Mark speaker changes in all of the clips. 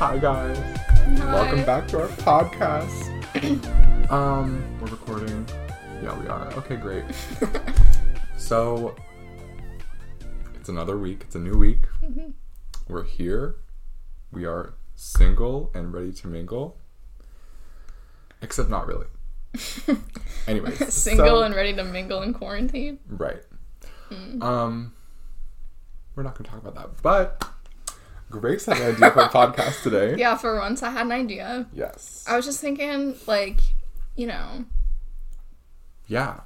Speaker 1: Hi guys.
Speaker 2: Hi.
Speaker 1: Welcome back to our podcast. um, we're recording. Yeah, we are. Okay, great. so it's another week. It's a new week.
Speaker 2: Mm-hmm.
Speaker 1: We're here. We are single and ready to mingle. Except not really. Anyways,
Speaker 2: Single
Speaker 1: so-
Speaker 2: and ready to mingle in quarantine.
Speaker 1: Right.
Speaker 2: Mm.
Speaker 1: Um, we're not going to talk about that, but Grace had an idea for a podcast today.
Speaker 2: Yeah, for once I had an idea.
Speaker 1: Yes.
Speaker 2: I was just thinking, like, you know,
Speaker 1: yeah.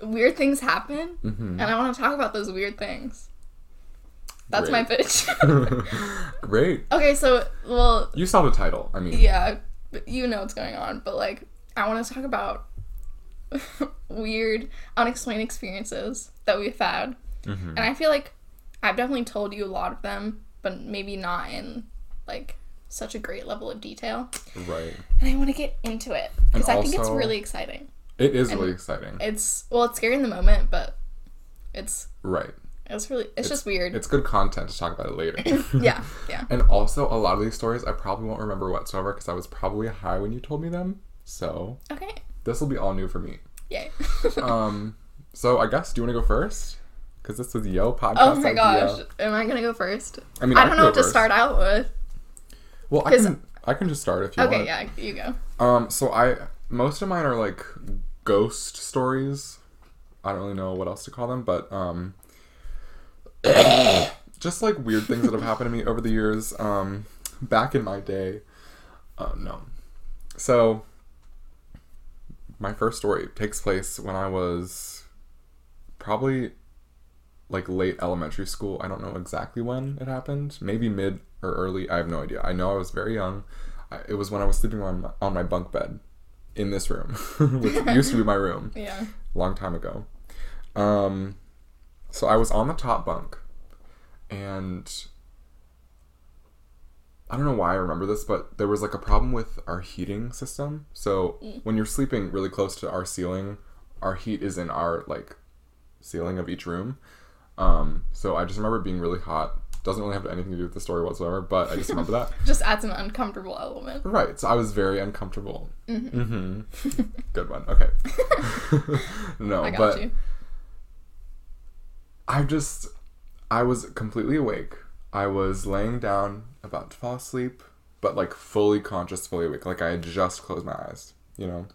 Speaker 2: weird things happen,
Speaker 1: Mhm.
Speaker 2: and I want to talk about those weird things. That's my pitch.
Speaker 1: Great.
Speaker 2: okay, so, well,
Speaker 1: You saw the title. I mean,
Speaker 2: yeah, but you know what's going on, but, like, I want to talk about weird, unexplained experiences that we've had.
Speaker 1: Mhm.
Speaker 2: And I feel like I've definitely told you a lot of them, but maybe not in, like, such a great level of detail.
Speaker 1: right.
Speaker 2: and I want to get into it because I think it's really exciting.
Speaker 1: It is
Speaker 2: And-
Speaker 1: really exciting.
Speaker 2: It's well, it's scary in the moment, but it's
Speaker 1: right.
Speaker 2: it's really it's, just weird.
Speaker 1: It's good content to talk about it later.
Speaker 2: yeah, yeah.
Speaker 1: And also, a lot of these stories I probably won't remember whatsoever because I was probably high when you told me them. So
Speaker 2: Okay,
Speaker 1: this will be all new for me.
Speaker 2: yay.
Speaker 1: Um. So I guess do you want to go first? Because this was yo podcast.
Speaker 2: oh my gosh, am I gonna go first?
Speaker 1: I mean,
Speaker 2: I
Speaker 1: I
Speaker 2: don't know what to start out with.
Speaker 1: Well, I can. I can just start if you
Speaker 2: Okay,
Speaker 1: want.
Speaker 2: Okay, yeah, you go.
Speaker 1: Um, so I most of mine are like ghost stories. I don't really know what else to call them, but um just like weird things that have happened to me over the years. Um back in my day. Uh no. So my first story takes place when I was probably like late elementary school. I don't know exactly when it happened. Maybe mid or early. I have no idea. I know I was very young. I, it was when I was sleeping on my, on my bunk bed in this room, which used to be my room
Speaker 2: Yeah.
Speaker 1: long time ago. Um, so I was on the top bunk, and I don't know why I remember this, but there was like a problem with our heating system. So when you're sleeping really close to our ceiling, our heat is in our like ceiling of each room. Um, so I just remember being really hot. Doesn't really have anything to do with the story whatsoever, but I just remember that.
Speaker 2: Just adds an uncomfortable element.
Speaker 1: Right. So I was very uncomfortable. Mm-hmm. Good one. Okay. no,
Speaker 2: I got
Speaker 1: but
Speaker 2: you.
Speaker 1: I just I was completely awake. I was laying down about to fall asleep, but like fully conscious, fully awake. Like I had just closed my eyes, you know.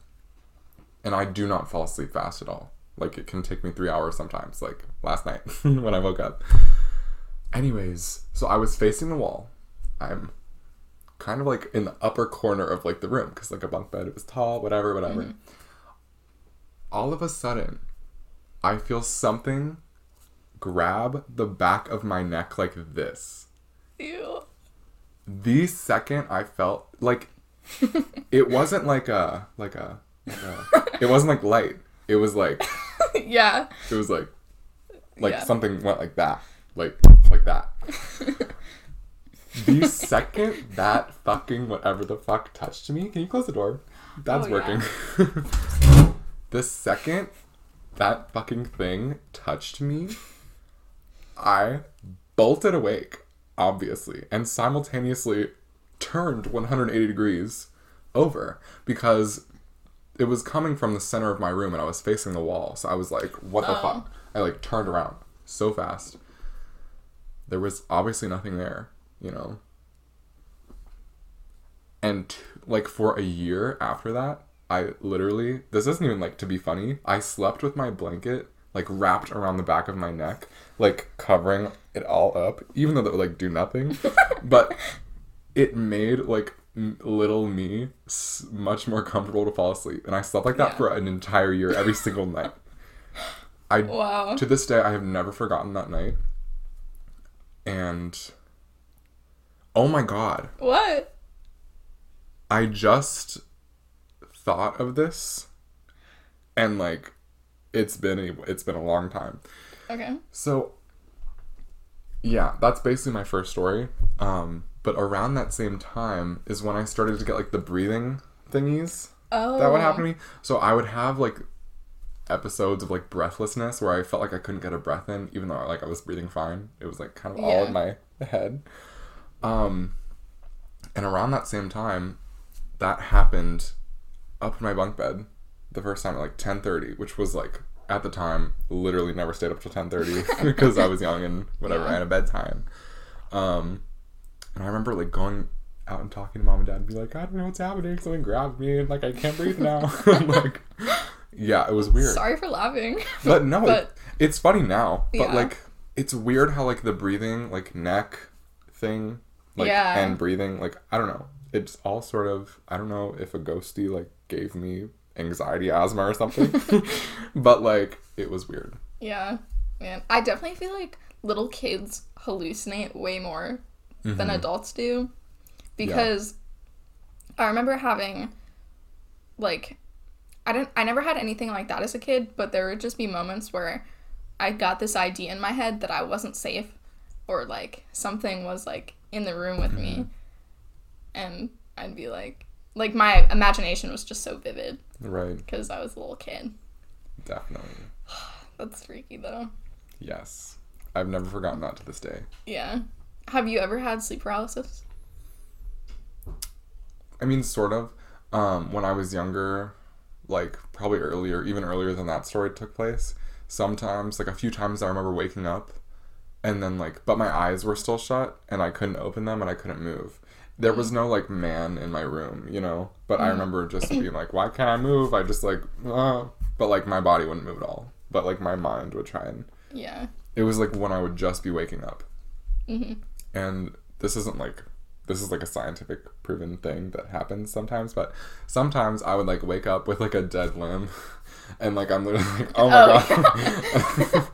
Speaker 1: And I do not fall asleep fast at all. Like it can take me three hours sometimes, like last night when I woke up. Anyways, so I was facing the wall. I'm kind of like in the upper corner of like the room because like a bunk bed, it was tall, whatever, whatever. Mm-hmm. All of a sudden, I feel something grab the back of my neck like this.
Speaker 2: Ew.
Speaker 1: The second I felt like it wasn't like a like a, like a it wasn't like light. It was like
Speaker 2: yeah.
Speaker 1: it was like like
Speaker 2: Yeah.
Speaker 1: something went like that. Like like that. the second that fucking whatever the fuck touched me, can you close the door? That's
Speaker 2: Oh,
Speaker 1: working. the second that fucking thing touched me, I bolted awake, obviously, and simultaneously turned 180 degrees over because it was coming from the center of my room and I was facing the wall. So I was like, what the
Speaker 2: Oh.
Speaker 1: fuck? I like turned around so fast. There was obviously nothing there, you know. And t- like for a year after that, I literally this isn't even like to be funny. I slept with my blanket like wrapped around the back of my neck, like covering it all up, even though that would like do nothing. but it made like little me much more comfortable to fall asleep, and I slept like that
Speaker 2: Yeah.
Speaker 1: for an entire year, every single night. I
Speaker 2: Wow.
Speaker 1: to this day I have never forgotten that night. And oh my god,
Speaker 2: What?
Speaker 1: I just thought of this and like it's been a, it's been a long time.
Speaker 2: Okay.
Speaker 1: So yeah, that's basically my first story. Um but around that same time is when I started to get like the breathing thingies
Speaker 2: Oh.
Speaker 1: that would happen to me. So I would have like episodes of like breathlessness where I felt like I couldn't get a breath in, even though like I was breathing fine. It was like kind of all in my head. Um, And around that same time, that happened up in my bunk bed the first time at like 10:30, which was like at the time literally never stayed up till 10:30 because I was young and whatever
Speaker 2: Yeah.
Speaker 1: I had a bedtime. Um, and I remember like going out and talking to mom and dad and be like, I don't know what's happening. Something grabbed me and like I can't breathe now. I'm like, yeah, it was weird.
Speaker 2: Sorry for laughing.
Speaker 1: But no,
Speaker 2: But-
Speaker 1: it, it's funny now. But
Speaker 2: Yeah.
Speaker 1: like, it's weird how like the breathing, like neck thing, like
Speaker 2: Yeah.
Speaker 1: and breathing, like I don't know. It's all sort of I don't know if a ghosty like gave me anxiety, asthma, or something. but like, it was weird.
Speaker 2: Yeah, man. I definitely feel like little kids hallucinate way more
Speaker 1: Mm-hmm.
Speaker 2: than adults do because I remember having like I didn't I never had anything like that as a kid, but there would just be moments where I got this idea in my head that I wasn't safe or like something was like in the room with me and I'd be like like my imagination was just so vivid
Speaker 1: Right.
Speaker 2: because I was a little kid.
Speaker 1: Definitely.
Speaker 2: That's freaky though.
Speaker 1: Yes. I've never forgotten that to this day.
Speaker 2: Yeah. Have you ever had sleep paralysis?
Speaker 1: I mean, sort of. Um, when I was younger, like probably earlier, even earlier than that story took place, sometimes, like a few times, I remember waking up and then, like, but my eyes were still shut and I couldn't open them and I couldn't move. There was no, like, man in my room, you know? But I remember just being like, why can't I move? I just, like, uh, but, like, my body wouldn't move at all. But, like, my mind would try and
Speaker 2: Yeah.
Speaker 1: it was like when I would just be waking up.
Speaker 2: hmm
Speaker 1: And this isn't like this is like a scientific proven thing that happens sometimes, but sometimes I would like wake up with like a dead limb and like I'm literally like, oh my
Speaker 2: Oh,
Speaker 1: god.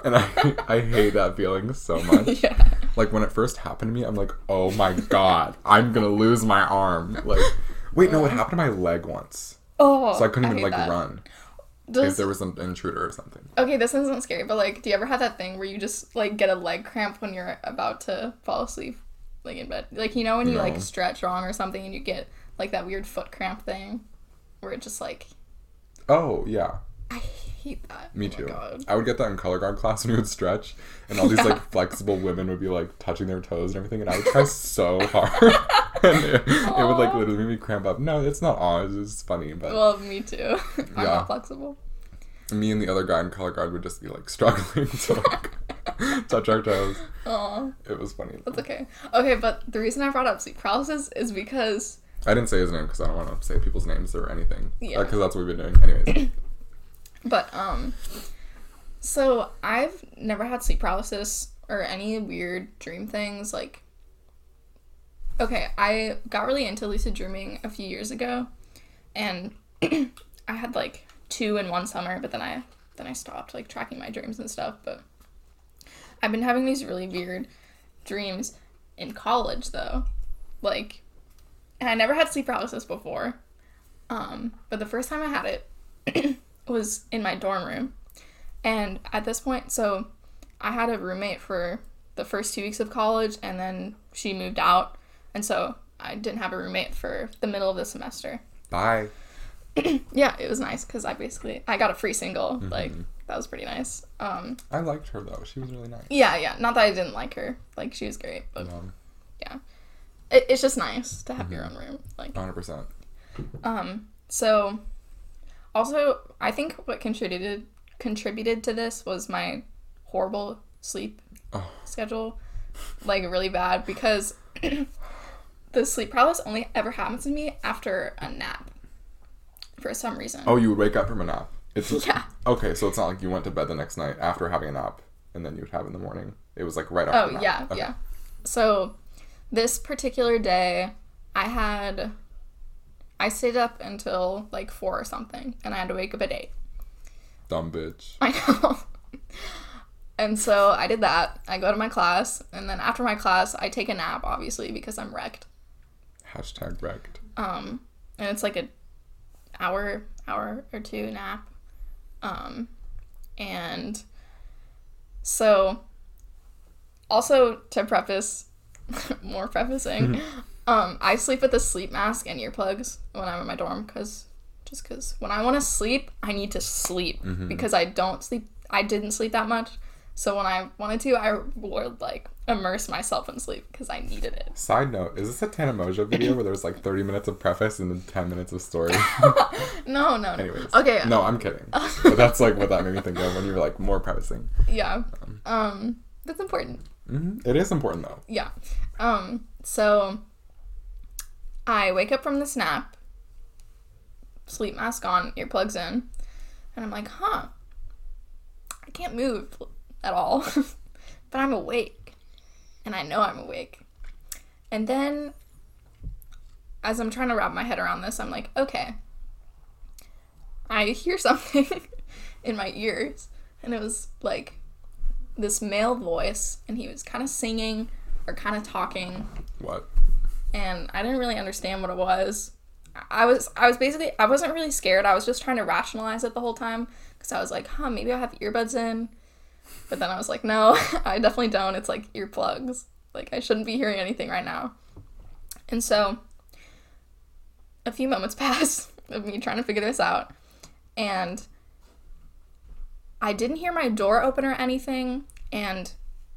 Speaker 1: and I I hate that feeling so much.
Speaker 2: yeah.
Speaker 1: Like when it first happened to me, I'm like, oh my god, I'm gonna lose my arm. Like wait, no, it happened to my leg once.
Speaker 2: Oh.
Speaker 1: So I couldn't even
Speaker 2: hate
Speaker 1: like
Speaker 2: that.
Speaker 1: run. If there was an intruder or something.
Speaker 2: okay, this isn't scary, but like, do you ever have that thing where you just like get a leg cramp when you're about to fall asleep, like in bed? Like you know when you
Speaker 1: No.
Speaker 2: like stretch wrong or something and you get like that weird foot cramp thing, where it just like
Speaker 1: Oh yeah.
Speaker 2: I hate that.
Speaker 1: Me
Speaker 2: Oh
Speaker 1: too.
Speaker 2: God.
Speaker 1: I would get that in color guard class when we would stretch, and all these
Speaker 2: Yeah.
Speaker 1: like flexible women would be like touching their toes and everything, and I would try so hard, and it, it would like literally make me cramp up. No, it's not odd. It's funny, but
Speaker 2: Well, me too. I'm
Speaker 1: Yeah.
Speaker 2: not flexible.
Speaker 1: me and the other guy in color guard would just be like struggling to like touch our toes.
Speaker 2: Oh,
Speaker 1: It was funny.
Speaker 2: that's okay. Okay, but the reason I brought up sleep paralysis is because
Speaker 1: I didn't say his name because I don't want to say people's names or anything.
Speaker 2: Yeah.
Speaker 1: Because that's what we've been doing. Anyways.
Speaker 2: But um so I've never had sleep paralysis or any weird dream things like Okay, I got really into lucid dreaming a few years ago and I had like two in one summer, but then I then I stopped like tracking my dreams and stuff, but I've been having these really weird dreams in college though. Like and I never had sleep paralysis before. Um, but the first time I had it was in my dorm room. And at this point, so I had a roommate for the first two weeks of college, and then she moved out. And so I didn't have a roommate for the middle of the semester.
Speaker 1: Bye.
Speaker 2: Yeah, it was nice because I basically I got a free single.
Speaker 1: Mm-hmm.
Speaker 2: Like that was pretty nice. Um,
Speaker 1: I liked her though. She was really nice.
Speaker 2: yeah, yeah. Not that I didn't like her. Like she was great, but
Speaker 1: Um,
Speaker 2: it, it's just nice to have your own room. Like
Speaker 1: 100%.
Speaker 2: Um, so also I think what contributed contributed to this was my horrible sleep
Speaker 1: Oh.
Speaker 2: schedule. Like really bad because the sleep paralysis only ever happens to me after a nap. For some reason.
Speaker 1: Oh, you would wake up from a nap. It's
Speaker 2: Yeah.
Speaker 1: Okay, so it's not like you went to bed the next night after having a nap and then you would have in the morning. It was like right after.
Speaker 2: Oh yeah,
Speaker 1: Okay.
Speaker 2: yeah. So this particular day I had I stayed up until like four or something and I had to wake up at eight.
Speaker 1: Dumb bitch.
Speaker 2: I know. and so I did that. I go to my class, and then after my class, I take a nap, obviously, because I'm wrecked.
Speaker 1: Hashtag wrecked.
Speaker 2: Um, and it's like a hour, hour or two nap. Um, and so also to preface, more prefacing, um, I sleep with a sleep mask and earplugs when I'm in my dorm because just because when I want to sleep, I need to sleep because I don't sleep. I didn't sleep that much So when I wanted to, I would like immerse myself in sleep because I needed it.
Speaker 1: Side note: Is this a Tana Mongeau video where there's like 30 minutes of preface and then 10 minutes of story?
Speaker 2: No, no, no.
Speaker 1: Anyways.
Speaker 2: Okay.
Speaker 1: No, I'm kidding. but that's like what that made me think of when you were like more prefacing.
Speaker 2: Yeah. Um, that's important.
Speaker 1: hmm It is important though.
Speaker 2: Yeah. Um, so I wake up from this nap, sleep mask on, earplugs in, and I'm like, huh, I can't move at all, but I'm awake. And I know I'm awake. And then, as I'm trying to wrap my head around this, I'm like, okay, I hear something in my ears. And it was like this male voice, and he was kind of singing or kind of talking
Speaker 1: What?
Speaker 2: and I didn't really understand what it was. I was I was basically I wasn't really scared. I was just trying to rationalize it the whole time because I was like, "Huh, maybe I have earbuds in." But then I was like, "No, I definitely don't. It's like earplugs. Like I shouldn't be hearing anything right now." And so a few moments pass of me trying to figure this out, and I didn't hear my door open or anything, and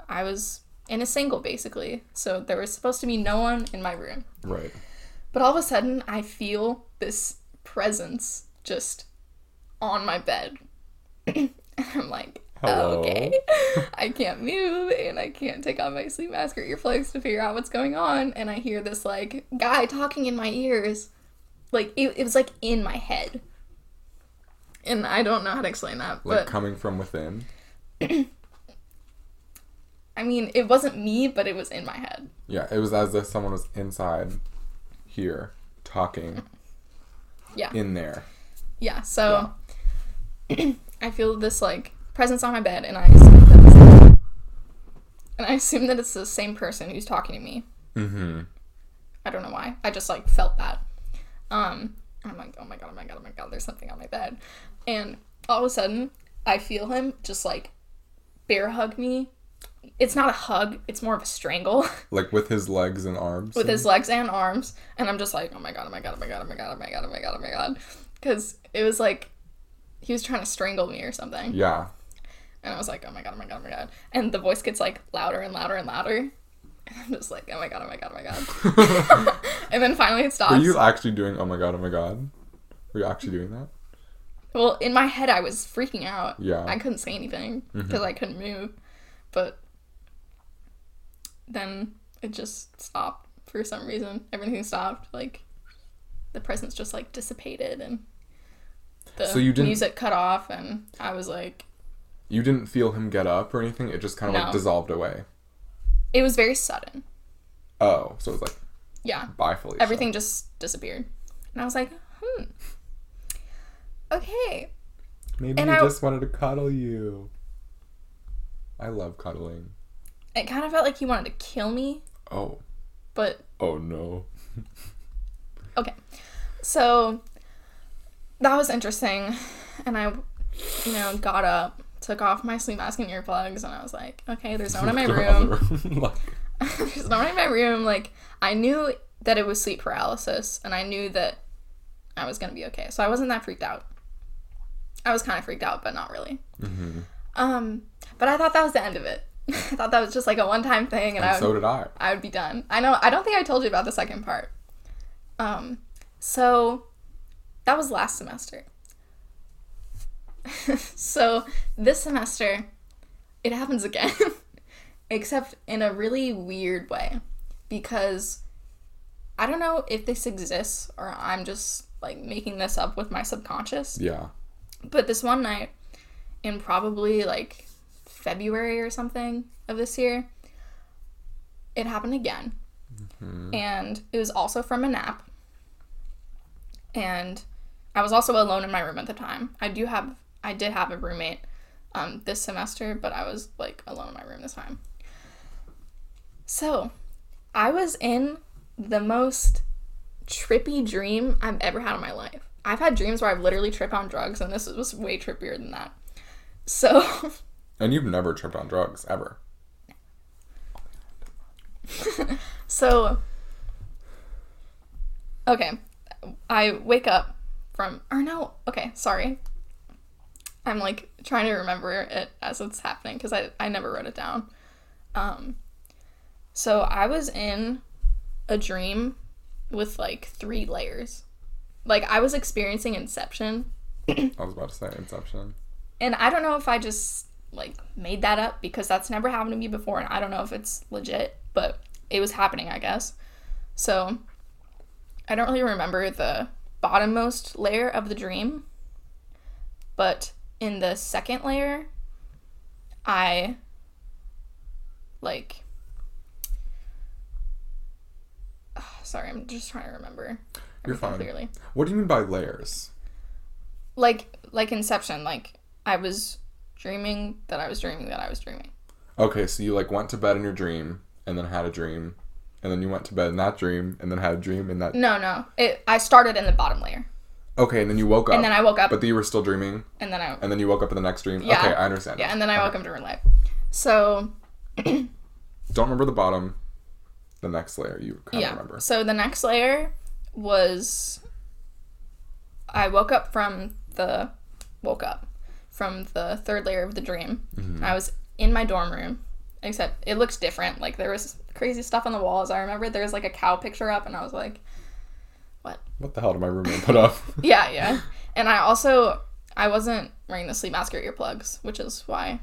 Speaker 2: I was in a single basically. So there was supposed to be no one in my room.
Speaker 1: Right.
Speaker 2: But all of a sudden, I feel this presence just on my bed. and I'm like,
Speaker 1: Hello?
Speaker 2: okay. I can't move and I can't take off my sleep mask or earplugs to figure out what's going on. And I hear this like guy talking in my ears. Like it, it was like in my head. And I don't know how to explain that.
Speaker 1: Like
Speaker 2: but
Speaker 1: coming from within.
Speaker 2: I mean, it wasn't me, but it was in my head.
Speaker 1: Yeah, it was as if someone was inside here talking
Speaker 2: Yeah.
Speaker 1: in there.
Speaker 2: Yeah, so I feel this like presence on my bed, and I assume that it's, and I assume that it's the same person who's talking to me.
Speaker 1: Mm-hmm.
Speaker 2: I don't know why. I just like felt that. Um, I'm like, oh my god, oh my god, oh my god, there's something on my bed, and all of a sudden I feel him just like bear hug me. It's not a hug; it's more of a strangle
Speaker 1: Like with his legs and arms.
Speaker 2: with his legs and arms, and I'm just like, oh my god, oh my god, oh my god, oh my god, oh my god, oh my god, oh my god, because it was like he was trying to strangle me or something.
Speaker 1: Yeah.
Speaker 2: And I was like, oh my god, oh my god, oh my god. And the voice gets like louder and louder and louder. And I'm just like, oh my god, oh my god, oh my god. and then finally it stops.
Speaker 1: Were you actually doing oh my god, oh my god? Were you actually doing that?
Speaker 2: well, in my head, I was freaking out.
Speaker 1: Yeah.
Speaker 2: I couldn't say anything mm-hmm. because I couldn't move. But then it just stopped for some reason. Everything stopped. Like the presence just like dissipated and the
Speaker 1: So you didn't-
Speaker 2: music cut off. And I was like,
Speaker 1: You didn't feel him get up or anything? It just kind of like dissolved away.
Speaker 2: it was very sudden.
Speaker 1: Oh, so it was like,
Speaker 2: Yeah.
Speaker 1: bye, Felicia.
Speaker 2: everything just disappeared. And I was like, hmm. Okay.
Speaker 1: Maybe
Speaker 2: and
Speaker 1: he
Speaker 2: I-
Speaker 1: just wanted to cuddle you. I love cuddling.
Speaker 2: It kind of felt like he wanted to kill me,
Speaker 1: Oh.
Speaker 2: but
Speaker 1: Oh no.
Speaker 2: okay. So that was interesting. And I, you know, got up, took off my sleep mask and earplugs, and I was like, okay, there's no one in my room.
Speaker 1: like,
Speaker 2: there's no one in my room. Like, I knew that it was sleep paralysis, and I knew that I was going to be okay. So I wasn't that freaked out. I was kind of freaked out, but not really.
Speaker 1: mm-hmm.
Speaker 2: Um, but I thought that was the end of it. I thought that was just like a one-time thing, and,
Speaker 1: and
Speaker 2: I would,
Speaker 1: so did I.
Speaker 2: I would be done. I know. I don't think I told you about the second part. Um, so that was last semester. so this semester, it happens again, except in a really weird way, because I don't know if this exists or I'm just like making this up with my subconscious.
Speaker 1: Yeah.
Speaker 2: But this one night, in probably like February or something of this year, it happened again. Mm-hmm. And it was also from a nap. And I was also alone in my room at the time. I do have I did have a roommate um, this semester, but I was like alone in my room this time. So I was in the most trippy dream I've ever had in my life. I've had dreams where I've literally tripped on drugs, and this was way trippier than that. So,
Speaker 1: And you've never tripped on drugs ever.
Speaker 2: so, okay, I wake up from, or no, okay, sorry. I'm like trying to remember it as it's happening because I, I never wrote it down. Um, so I was in a dream with like three layers. Like I was experiencing Inception,
Speaker 1: I was about to say Inception.
Speaker 2: and I don't know if I just like made that up because that's never happened to me before, and I don't know if it's legit, but it was happening, I guess. So I don't really remember the bottommost layer of the dream, but in the second layer, I like. Sorry, I'm just trying to remember.
Speaker 1: You're fine.
Speaker 2: Clearly,
Speaker 1: What do you mean by layers?
Speaker 2: like like Inception, like I was dreaming that I was dreaming that I was dreaming.
Speaker 1: Okay, so you like went to bed in your dream and then had a dream, and then you went to bed in that dream and then had a dream in that.
Speaker 2: No, no. It I started in the bottom layer.
Speaker 1: Okay, and then you woke up.
Speaker 2: And then I woke up
Speaker 1: But then you were still dreaming,
Speaker 2: and then I
Speaker 1: and then you woke up in the next dream.
Speaker 2: Yeah.
Speaker 1: Okay, I understand.
Speaker 2: Yeah, and then I woke up to real life. So
Speaker 1: Don't remember the bottom. The next layer you kind of
Speaker 2: yeah.
Speaker 1: remember.
Speaker 2: So the next layer was I woke up from the woke up from the third layer of the dream. Mm-hmm. I was in my dorm room, except it looked different. Like there was crazy stuff on the walls. I remember there was like a cow picture up, and I was like, "What?"
Speaker 1: What the hell did my roommate put up?
Speaker 2: Yeah, yeah. And I also I wasn't wearing the sleep mask or earplugs, which is why,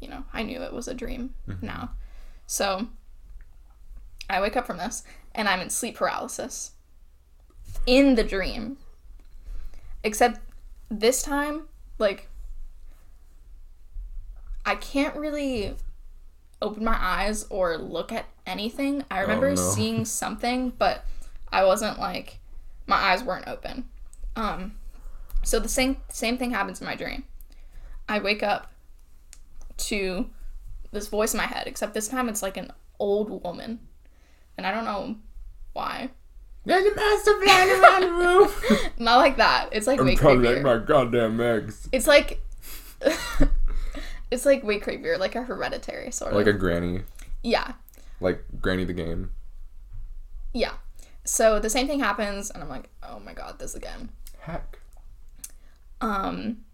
Speaker 2: you know, I knew it was a dream mm-hmm. now. So I wake up from this and I'm in sleep paralysis. In the dream. Except this time, like I can't really open my eyes or look at anything. I remember oh,
Speaker 1: no.
Speaker 2: seeing something, but I wasn't like my eyes weren't open. Um so the same same thing happens in my dream. I wake up to this voice in my head, except this time it's like an old woman. And I don't know why.
Speaker 1: There's a master flying around the roof.
Speaker 2: Not like that. It's like
Speaker 1: I'm trying to make my goddamn eggs.
Speaker 2: It's like it's like way creepier, like a hereditary sort of.
Speaker 1: Like a granny,
Speaker 2: yeah.
Speaker 1: like Granny the game.
Speaker 2: Yeah. So the same thing happens and I'm like, oh my god, this again.
Speaker 1: Heck.
Speaker 2: Um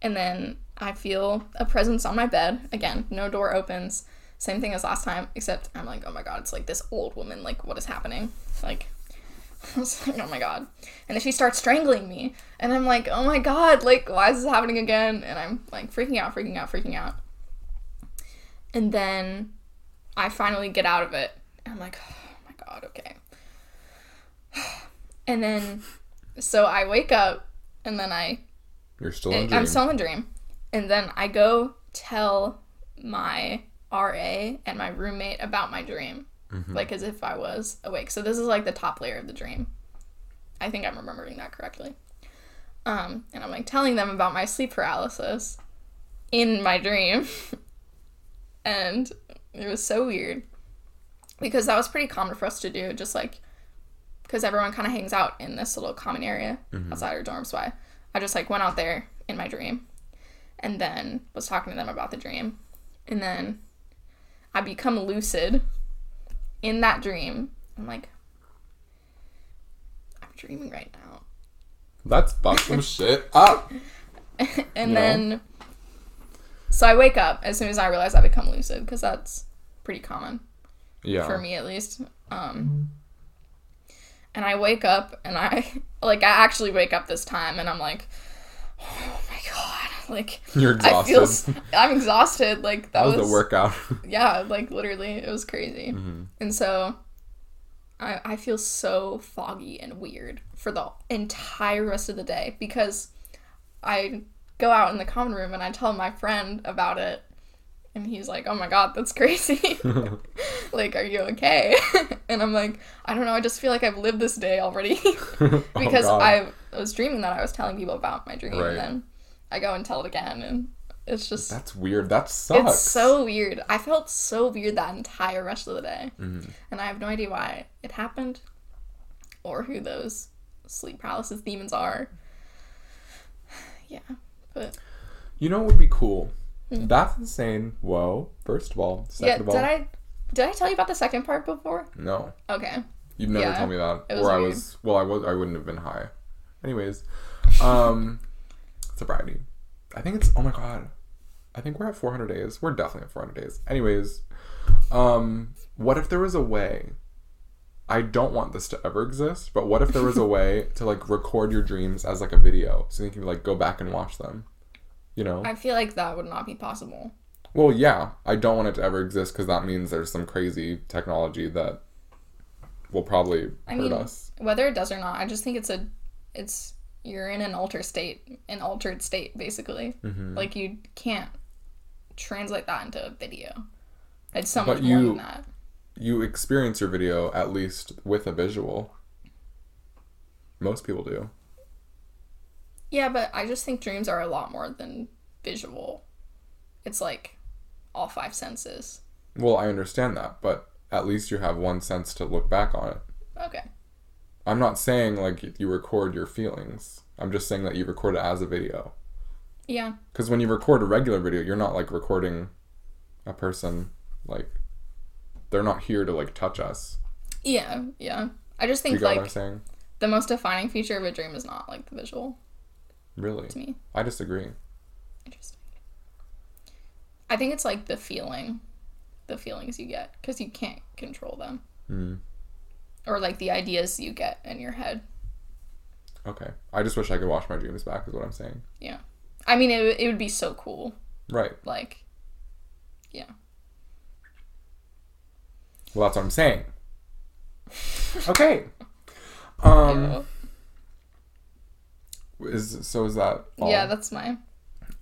Speaker 2: and then I feel a presence on my bed. Again, no door opens. Same thing as last time, except I'm like, oh my god, it's like this old woman. Like, what is happening? Like, I was like, oh my god. And then she starts strangling me. And I'm like, oh my god, like, why is this happening again? And I'm like freaking out, freaking out, freaking out. And then I finally get out of it. And I'm like, oh god, okay. And then, so I wake up and then I
Speaker 1: You're still in dream.
Speaker 2: I'm still in a dream. And then I go tell my RA and my roommate about my dream. Like as if I was awake. So this is like the top layer of the dream. I think I'm remembering that correctly. Um, and I'm like telling them about my sleep paralysis in my dream. and it was so weird. Because that was pretty common for us to do, just like because everyone kind of hangs out in this little common area mm-hmm. outside our dorm. So I, just like went out there in my dream and then was talking to them about the dream. And then I become lucid in that dream. I'm like, I'm dreaming right now.
Speaker 1: Let's fuck some shit up.
Speaker 2: and
Speaker 1: Yeah.
Speaker 2: then, so I wake up as soon as I realize I become lucid because that's pretty common.
Speaker 1: Yeah.
Speaker 2: for me at least. Um, and I wake up and I like I actually wake up this time and I'm like, oh my god, like
Speaker 1: You're
Speaker 2: I feel
Speaker 1: exhausted.
Speaker 2: I'm exhausted. Like that
Speaker 1: That was
Speaker 2: was
Speaker 1: the workout.
Speaker 2: yeah, like literally it was crazy.
Speaker 1: Mm-hmm.
Speaker 2: And so I I feel so foggy and weird for the entire rest of the day because I go out in the common room and I tell my friend about it and he's like, "Oh my god, that's crazy." like, "Are you okay?" and I'm like, "I don't know, I just feel like I've lived this day already." because
Speaker 1: Oh,
Speaker 2: I was dreaming that I was telling people about my dream
Speaker 1: Right.
Speaker 2: and then I go and tell it again and it's just
Speaker 1: That's weird. That sucks.
Speaker 2: it's so weird. I felt so weird that entire rest of the day.
Speaker 1: Mm-hmm.
Speaker 2: And I have no idea why it happened or who those sleep paralysis demons are. Yeah. But
Speaker 1: You know what would be cool? That's insane. Whoa. First of all.
Speaker 2: Hmm. yeah,
Speaker 1: Second of all.
Speaker 2: did I did I tell you about the second part before?
Speaker 1: No.
Speaker 2: Okay.
Speaker 1: You've never
Speaker 2: Yeah,
Speaker 1: told me that.
Speaker 2: it was
Speaker 1: or I
Speaker 2: weird.
Speaker 1: was well, I was I wouldn't have been high. Anyways. Um sobriety. I think it's oh my god. I think we're at 400 days. We're definitely at 400 days. Anyways, um, what if there was a way? I don't want this to ever exist, but what if there was a way to like record your dreams as like a video so you can like go back and watch them? You know?
Speaker 2: I feel like that would not be possible.
Speaker 1: Well, yeah, I don't want it to ever exist because that means there's some crazy technology that will probably
Speaker 2: I
Speaker 1: hurt
Speaker 2: mean,
Speaker 1: us.
Speaker 2: whether it does or not, I just think it's a, it's you're in an altered state, an altered state, basically.
Speaker 1: Mm-hmm.
Speaker 2: Like you can't translate that into a video. It's so
Speaker 1: But
Speaker 2: much more
Speaker 1: you-
Speaker 2: than that.
Speaker 1: You experience your video at least with a visual. Most people do.
Speaker 2: Yeah, but I just think dreams are a lot more than visual. It's like all five senses.
Speaker 1: Well, I understand that, but at least you have one sense to look back on it.
Speaker 2: Okay.
Speaker 1: I'm not saying like you record your feelings. I'm just saying that you record it as a video.
Speaker 2: Yeah.
Speaker 1: Because when you record a regular video, you're not like recording a person like they're not here to like touch us.
Speaker 2: Yeah. Yeah. I just
Speaker 1: Do you
Speaker 2: think
Speaker 1: get what I'm
Speaker 2: like
Speaker 1: saying?
Speaker 2: the most defining feature of a dream is not like the visual
Speaker 1: Really?
Speaker 2: to me.
Speaker 1: I disagree.
Speaker 2: Interesting. I think it's like the feeling, the feelings you get because you can't control them,
Speaker 1: Mm.
Speaker 2: or like the ideas you get in your head.
Speaker 1: Okay. I just wish I could watch my dreams back. Is what I'm saying.
Speaker 2: Yeah. I mean, it, it would be so cool.
Speaker 1: Right.
Speaker 2: Like, yeah.
Speaker 1: Well, that's what I'm saying. Okay. Um.
Speaker 2: Ew.
Speaker 1: Is so? Is that? All?
Speaker 2: Yeah, that's mine.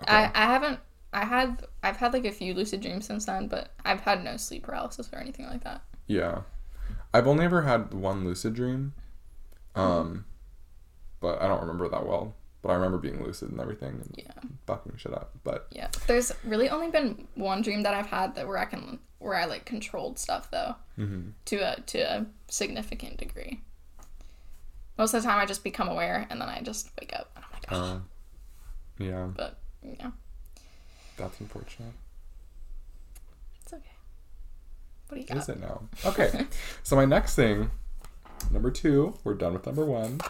Speaker 1: Okay.
Speaker 2: I, I haven't. I had. I've had like a few lucid dreams since then, but I've had no sleep paralysis or anything like that.
Speaker 1: Yeah. I've only ever had one lucid dream. Um but I don't remember that well. But I remember being lucid and everything and
Speaker 2: Yeah.
Speaker 1: fucking shit up. But
Speaker 2: Yeah. There's really only been one dream that I've had that where I can where I like controlled stuff though
Speaker 1: mhm.
Speaker 2: to a to a significant degree. Most of the time, I just become aware and then I just wake up and I'm like, oh.
Speaker 1: uh, yeah,
Speaker 2: but yeah,
Speaker 1: that's unfortunate.
Speaker 2: it's okay. What do you got?
Speaker 1: Is it now? Okay. so my next thing, number two, we're done with number one.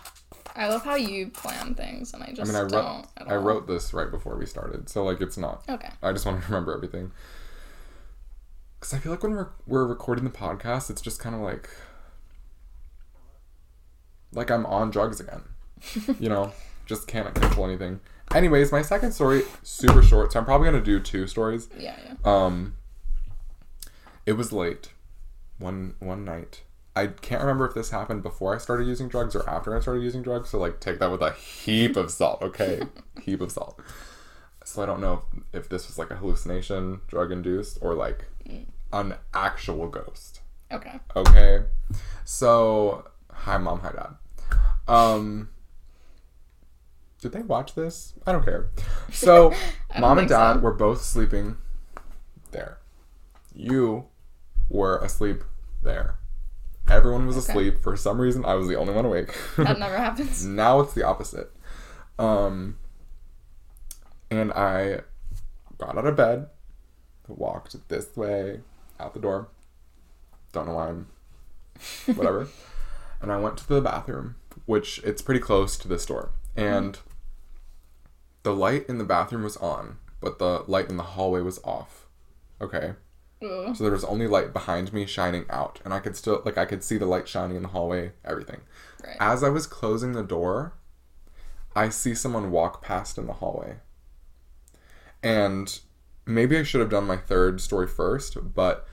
Speaker 2: I love how you plan things and I just
Speaker 1: I mean I wrote
Speaker 2: don't. At
Speaker 1: I wrote this right before we started. So like it's not
Speaker 2: Okay.
Speaker 1: I just want to remember everything. Because I feel like when we're, we're recording the podcast, it's just kind of like. Like I'm on drugs again. you know? Just can't control anything. Anyways, my second story, super short, so I'm probably to do two stories.
Speaker 2: Yeah, yeah.
Speaker 1: Um, it was late one one night. I can't remember if this happened before I started using drugs or after I started using drugs. So like, take that with a heap of salt, okay? heap of salt. So I don't know if, if this was like a hallucination, drug induced, or like an actual ghost.
Speaker 2: Okay.
Speaker 1: Okay. So hi mom, hi dad. Um did they watch this? I don't care. So mom and dad
Speaker 2: so.
Speaker 1: were both sleeping there. You were asleep there. Everyone was
Speaker 2: Okay.
Speaker 1: asleep. For some reason I was the only one awake.
Speaker 2: That never happens.
Speaker 1: now it's the opposite. Um and I got out of bed, walked this way, out the door. Don't know why I'm whatever. and I went to the bathroom, which it's pretty close to this door. And the light in the bathroom was on, but the light in the hallway was off. Okay.
Speaker 2: Ugh.
Speaker 1: So there was only light behind me shining out, and I could still like I could see the light shining in the hallway, everything.
Speaker 2: Right.
Speaker 1: As I was closing the door, I see someone walk past in the hallway. And maybe I should have done my third story first, but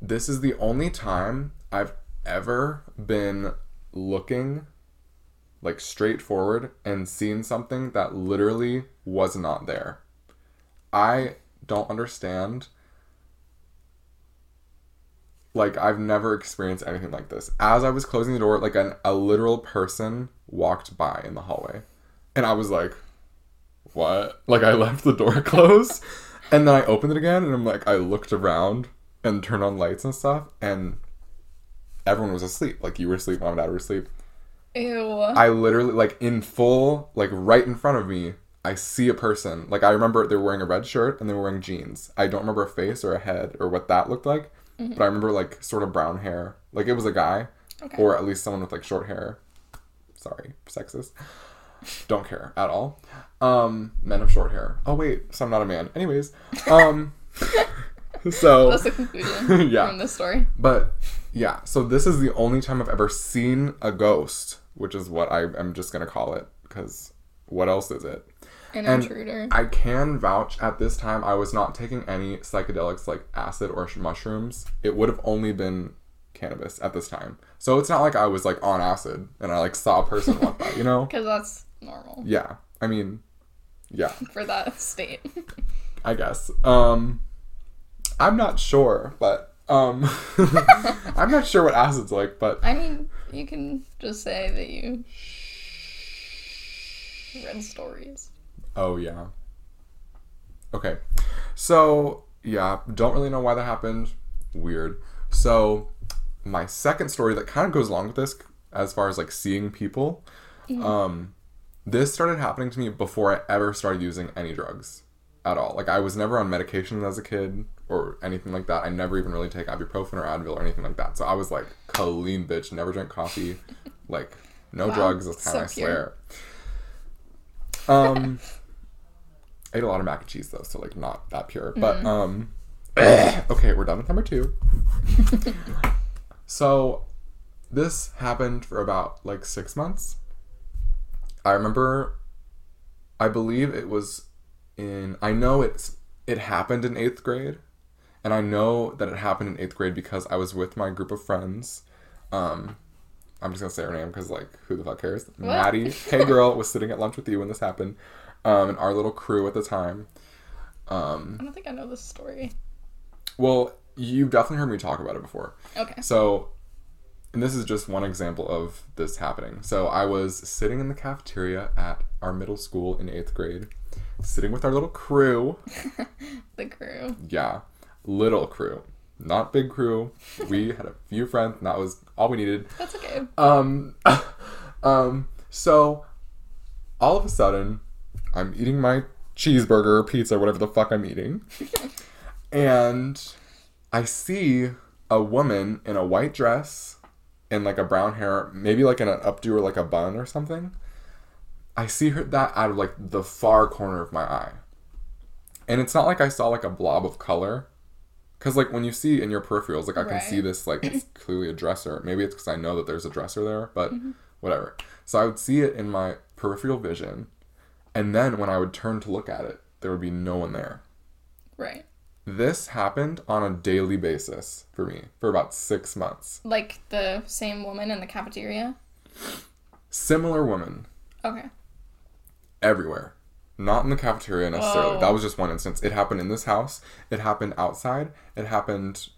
Speaker 1: this is the only time I've ever been looking like straight forward and seeing something that literally was not there. I don't understand like I've never experienced anything like this. As I was closing the door, like an, a literal person walked by in the hallway. And I was like, what? Like I left the door closed and then I opened it again and I'm like I looked around and turned on lights and stuff and everyone was asleep. Like you were asleep, mom and dad were asleep.
Speaker 2: Ew.
Speaker 1: I literally like in full, like right in front of me, I see a person. Like I remember they were wearing a red shirt and they were wearing jeans. I don't remember a face or a head or what that looked like, but I remember like sort of brown hair. Like it was a guy,
Speaker 2: Okay.
Speaker 1: or at least someone with like short hair. Sorry, sexist. Don't care at all. Um, men of short hair. Oh wait, so I'm not a man. Anyways, um, so
Speaker 2: That's the conclusion
Speaker 1: Yeah.
Speaker 2: from this story.
Speaker 1: but yeah, so this is the only time I've ever seen a ghost, which is what I am just gonna call it because what else is it?
Speaker 2: An
Speaker 1: And
Speaker 2: intruder.
Speaker 1: I can vouch at this time I was not taking any psychedelics like acid or mushrooms. It would have only been cannabis at this time. So it's not like I was like on acid and I like saw a person walk by, you know?
Speaker 2: Because that's normal
Speaker 1: Yeah. I mean, yeah,
Speaker 2: for that state.
Speaker 1: I guess. Um I'm not sure, but um I'm not sure what acid's like, but
Speaker 2: I mean, you can just say that you read stories.
Speaker 1: Oh yeah. Okay. So, yeah, don't really know why that happened. Weird. So, my second story that kind of goes along with this as far as like seeing people um this started happening to me before I ever started using any drugs at all. Like I was never on medication as a kid or anything like that. I never even really take ibuprofen or Advil or anything like that. So I was like clean bitch, never drink coffee, like no
Speaker 2: Wow,
Speaker 1: drugs this time,
Speaker 2: so
Speaker 1: I swear. Um I ate a lot of mac and cheese though, so like not that pure. But
Speaker 2: Mm.
Speaker 1: um okay, we're done with number two. so this happened for about like six months. I remember I believe it was in I know it's it happened in eighth grade. And I know that it happened in eighth grade because I was with my group of friends. Um I'm just gonna say her name because like who the fuck cares? Maddie, hey girl, was sitting at lunch with you when this happened. Um, and our little crew at the time. Um,
Speaker 2: I don't think I know this story.
Speaker 1: well, you've definitely heard me talk about it before.
Speaker 2: Okay.
Speaker 1: So, and this is just one example of this happening. So, I was sitting in the cafeteria at our middle school in eighth grade, sitting with our little crew.
Speaker 2: The crew.
Speaker 1: Yeah, little crew, not big crew. We had a few friends, and that was all we needed.
Speaker 2: That's okay.
Speaker 1: Um, um, so all of a sudden, I'm eating my cheeseburger, pizza, whatever the fuck I'm eating, and I see a woman in a white dress and like a brown hair, maybe like in an updo or like a bun or something. I see her that out of like the far corner of my eye. And it's not like I saw like a blob of color. Cause like when you see in your peripherals, like I can
Speaker 2: Right.
Speaker 1: see this like it's clearly a dresser. Maybe it's because I know that there's a dresser there, but mm-hmm. whatever. So I would see it in my peripheral vision, and then when I would turn to look at it, there would be no one there.
Speaker 2: Right.
Speaker 1: This happened on a daily basis for me for about six months.
Speaker 2: Like the same woman in the cafeteria.
Speaker 1: Similar woman
Speaker 2: Okay.
Speaker 1: everywhere. Not in the cafeteria necessarily.
Speaker 2: Oh.
Speaker 1: That was just one instance. It happened in this house. It happened outside. It happened.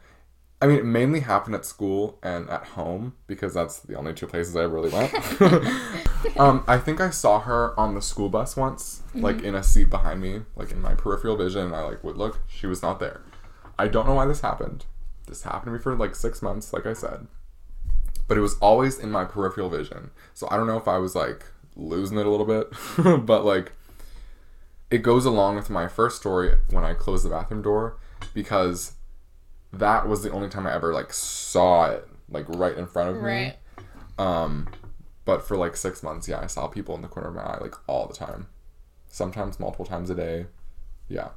Speaker 1: I mean, it mainly happened at school and at home because that's the only two places I really went. um, I think I saw her on the school bus once, like in a seat behind me, like in my peripheral vision. And I like would look. She was not there. I don't know why this happened. This happened to me for like six months, like I said. But it was always in my peripheral vision. So I don't know if I was like losing it a little bit, but like it goes along with my first story when I closed the bathroom door because that was the only time I ever like saw it like right in front of me.
Speaker 2: Right.
Speaker 1: Um, but for like six months, yeah, I saw people in the corner of my eye like all the time, sometimes multiple times a day. Yeah,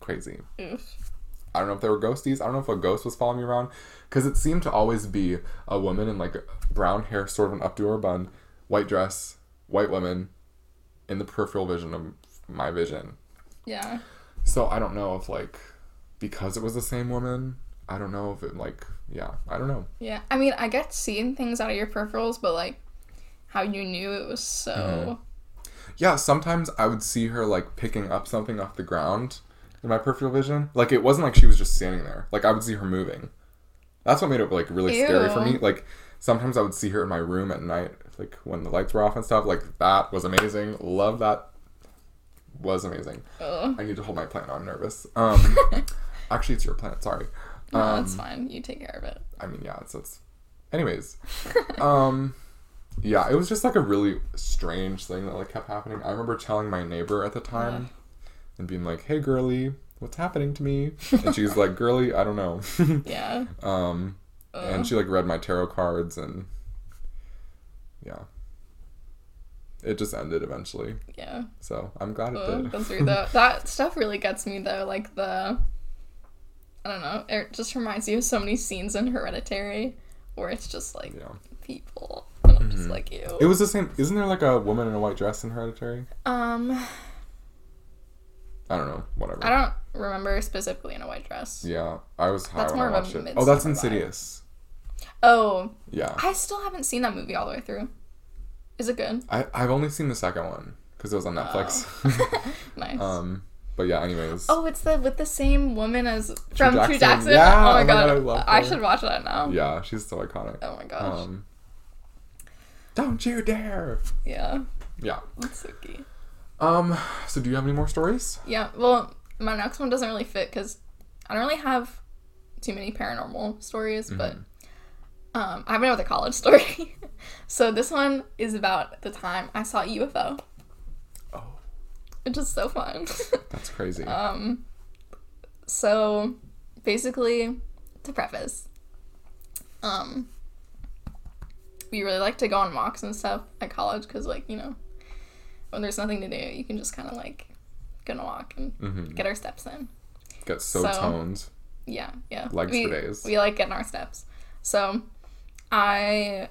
Speaker 1: crazy.
Speaker 2: Oof.
Speaker 1: I don't know if they were ghosties. I don't know if a ghost was following me around because it seemed to always be a woman in like brown hair, sort of an updo or bun, white dress, white woman, in the peripheral vision of my vision.
Speaker 2: Yeah.
Speaker 1: So I don't know if like because it was the same woman. I don't know if it like yeah. I don't know.
Speaker 2: Yeah. I mean, I get seeing things out of your peripherals, but like how you knew it was so.
Speaker 1: Mm-hmm. Yeah, sometimes I would see her like picking up something off the ground in my peripheral vision. Like it wasn't like she was just standing there. Like I would see her moving. That's what made it like really scary for me. Like sometimes I would see her in my room at night, like when the lights were off and stuff. Like that was amazing. Love that. Was amazing.
Speaker 2: Ugh.
Speaker 1: I need to hold my plant. I'm nervous. Um, actually, it's your plant. Sorry.
Speaker 2: No,
Speaker 1: Um,
Speaker 2: that's fine. You take care of it.
Speaker 1: I mean, yeah, it's, it's anyways. um yeah, it was just like a really strange thing that like kept happening. I remember telling my neighbor at the time and being like, "Hey girly, what's happening to me?" And she's like, "Girly, I don't know."
Speaker 2: Yeah.
Speaker 1: um and she like read my tarot cards and yeah. it just ended eventually.
Speaker 2: Yeah.
Speaker 1: So I'm glad it
Speaker 2: Ugh,
Speaker 1: did.
Speaker 2: weird though. That stuff really gets me though. Like the, I don't know. It just reminds me of so many scenes in Hereditary, where it's just like
Speaker 1: Yeah.
Speaker 2: people, and I'm just like you.
Speaker 1: It was the same. Isn't there like a woman in a white dress in Hereditary?
Speaker 2: Um,
Speaker 1: I don't know. Whatever.
Speaker 2: I don't remember specifically in a white dress.
Speaker 1: Yeah, I was high
Speaker 2: That's more of a
Speaker 1: it. Oh, that's
Speaker 2: vibe. Oh,
Speaker 1: Yeah,
Speaker 2: I still haven't seen that movie all the way through. Is it good?
Speaker 1: I I've only seen the second one because it was on Netflix.
Speaker 2: Nice.
Speaker 1: um, but yeah. Anyways.
Speaker 2: oh, it's the with the same woman as from True
Speaker 1: Jackson.
Speaker 2: Jackson.
Speaker 1: Yeah,
Speaker 2: oh my
Speaker 1: oh my
Speaker 2: god,
Speaker 1: God, I
Speaker 2: I should watch that now.
Speaker 1: Yeah, she's so iconic.
Speaker 2: Oh my gosh.
Speaker 1: Um, don't you dare!
Speaker 2: yeah,
Speaker 1: Yeah.
Speaker 2: that's so cute.
Speaker 1: Um. So, do you have any more stories?
Speaker 2: Yeah, well, my next one doesn't really fit because I don't really have too many paranormal stories, but um, I have another college story. so this one is about the time I saw a UFO,
Speaker 1: Oh,
Speaker 2: which is so fun.
Speaker 1: that's crazy.
Speaker 2: um, so basically, to preface, um, we really like to go on walks and stuff at college because, like, you know, when there's nothing to do, you can just kind of like go on a walk and
Speaker 1: hmm
Speaker 2: get our steps in.
Speaker 1: Get so,
Speaker 2: so-
Speaker 1: toned.
Speaker 2: Yeah, yeah.
Speaker 1: Legs
Speaker 2: we,
Speaker 1: for days.
Speaker 2: We like getting our steps. So, I.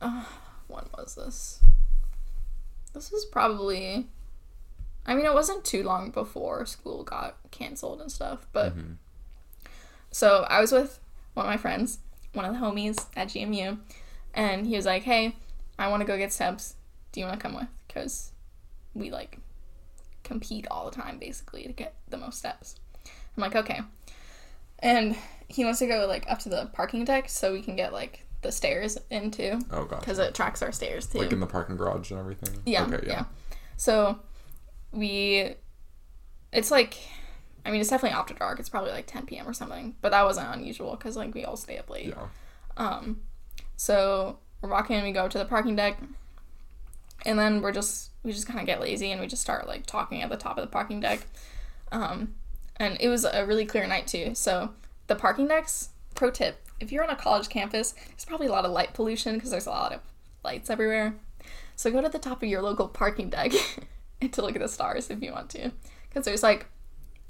Speaker 2: Uh, when was this? This was probably. I mean, it wasn't too long before school got canceled and stuff, but.
Speaker 1: Mhm.
Speaker 2: So, I was with one of my friends, one of the homies at GMU, and he was like, hey, I want to go get steps. Do you want to come with? Because we, like, compete all the time, basically, to get the most steps. I'm like, okay. And he wants to go like up to the parking deck so we can get like the stairs into.
Speaker 1: Oh god.
Speaker 2: because it tracks our stairs too.
Speaker 1: Like in the parking garage and everything.
Speaker 2: yeah,
Speaker 1: Okay.
Speaker 2: yeah,
Speaker 1: Yeah.
Speaker 2: So we, it's like, I mean, it's definitely after dark. It's probably like 10 p.m. or something, but that wasn't unusual because like we all stay up late.
Speaker 1: Yeah.
Speaker 2: Um, so we're walking and we go up to the parking deck, and then we're just we just kind of get lazy and we just start like talking at the top of the parking deck. Um, and it was a really clear night too. So the parking decks. Pro tip: If you're on a college campus, there's probably a lot of light pollution because there's a lot of lights everywhere. So go to the top of your local parking deck and to look at the stars if you want to, because there's like,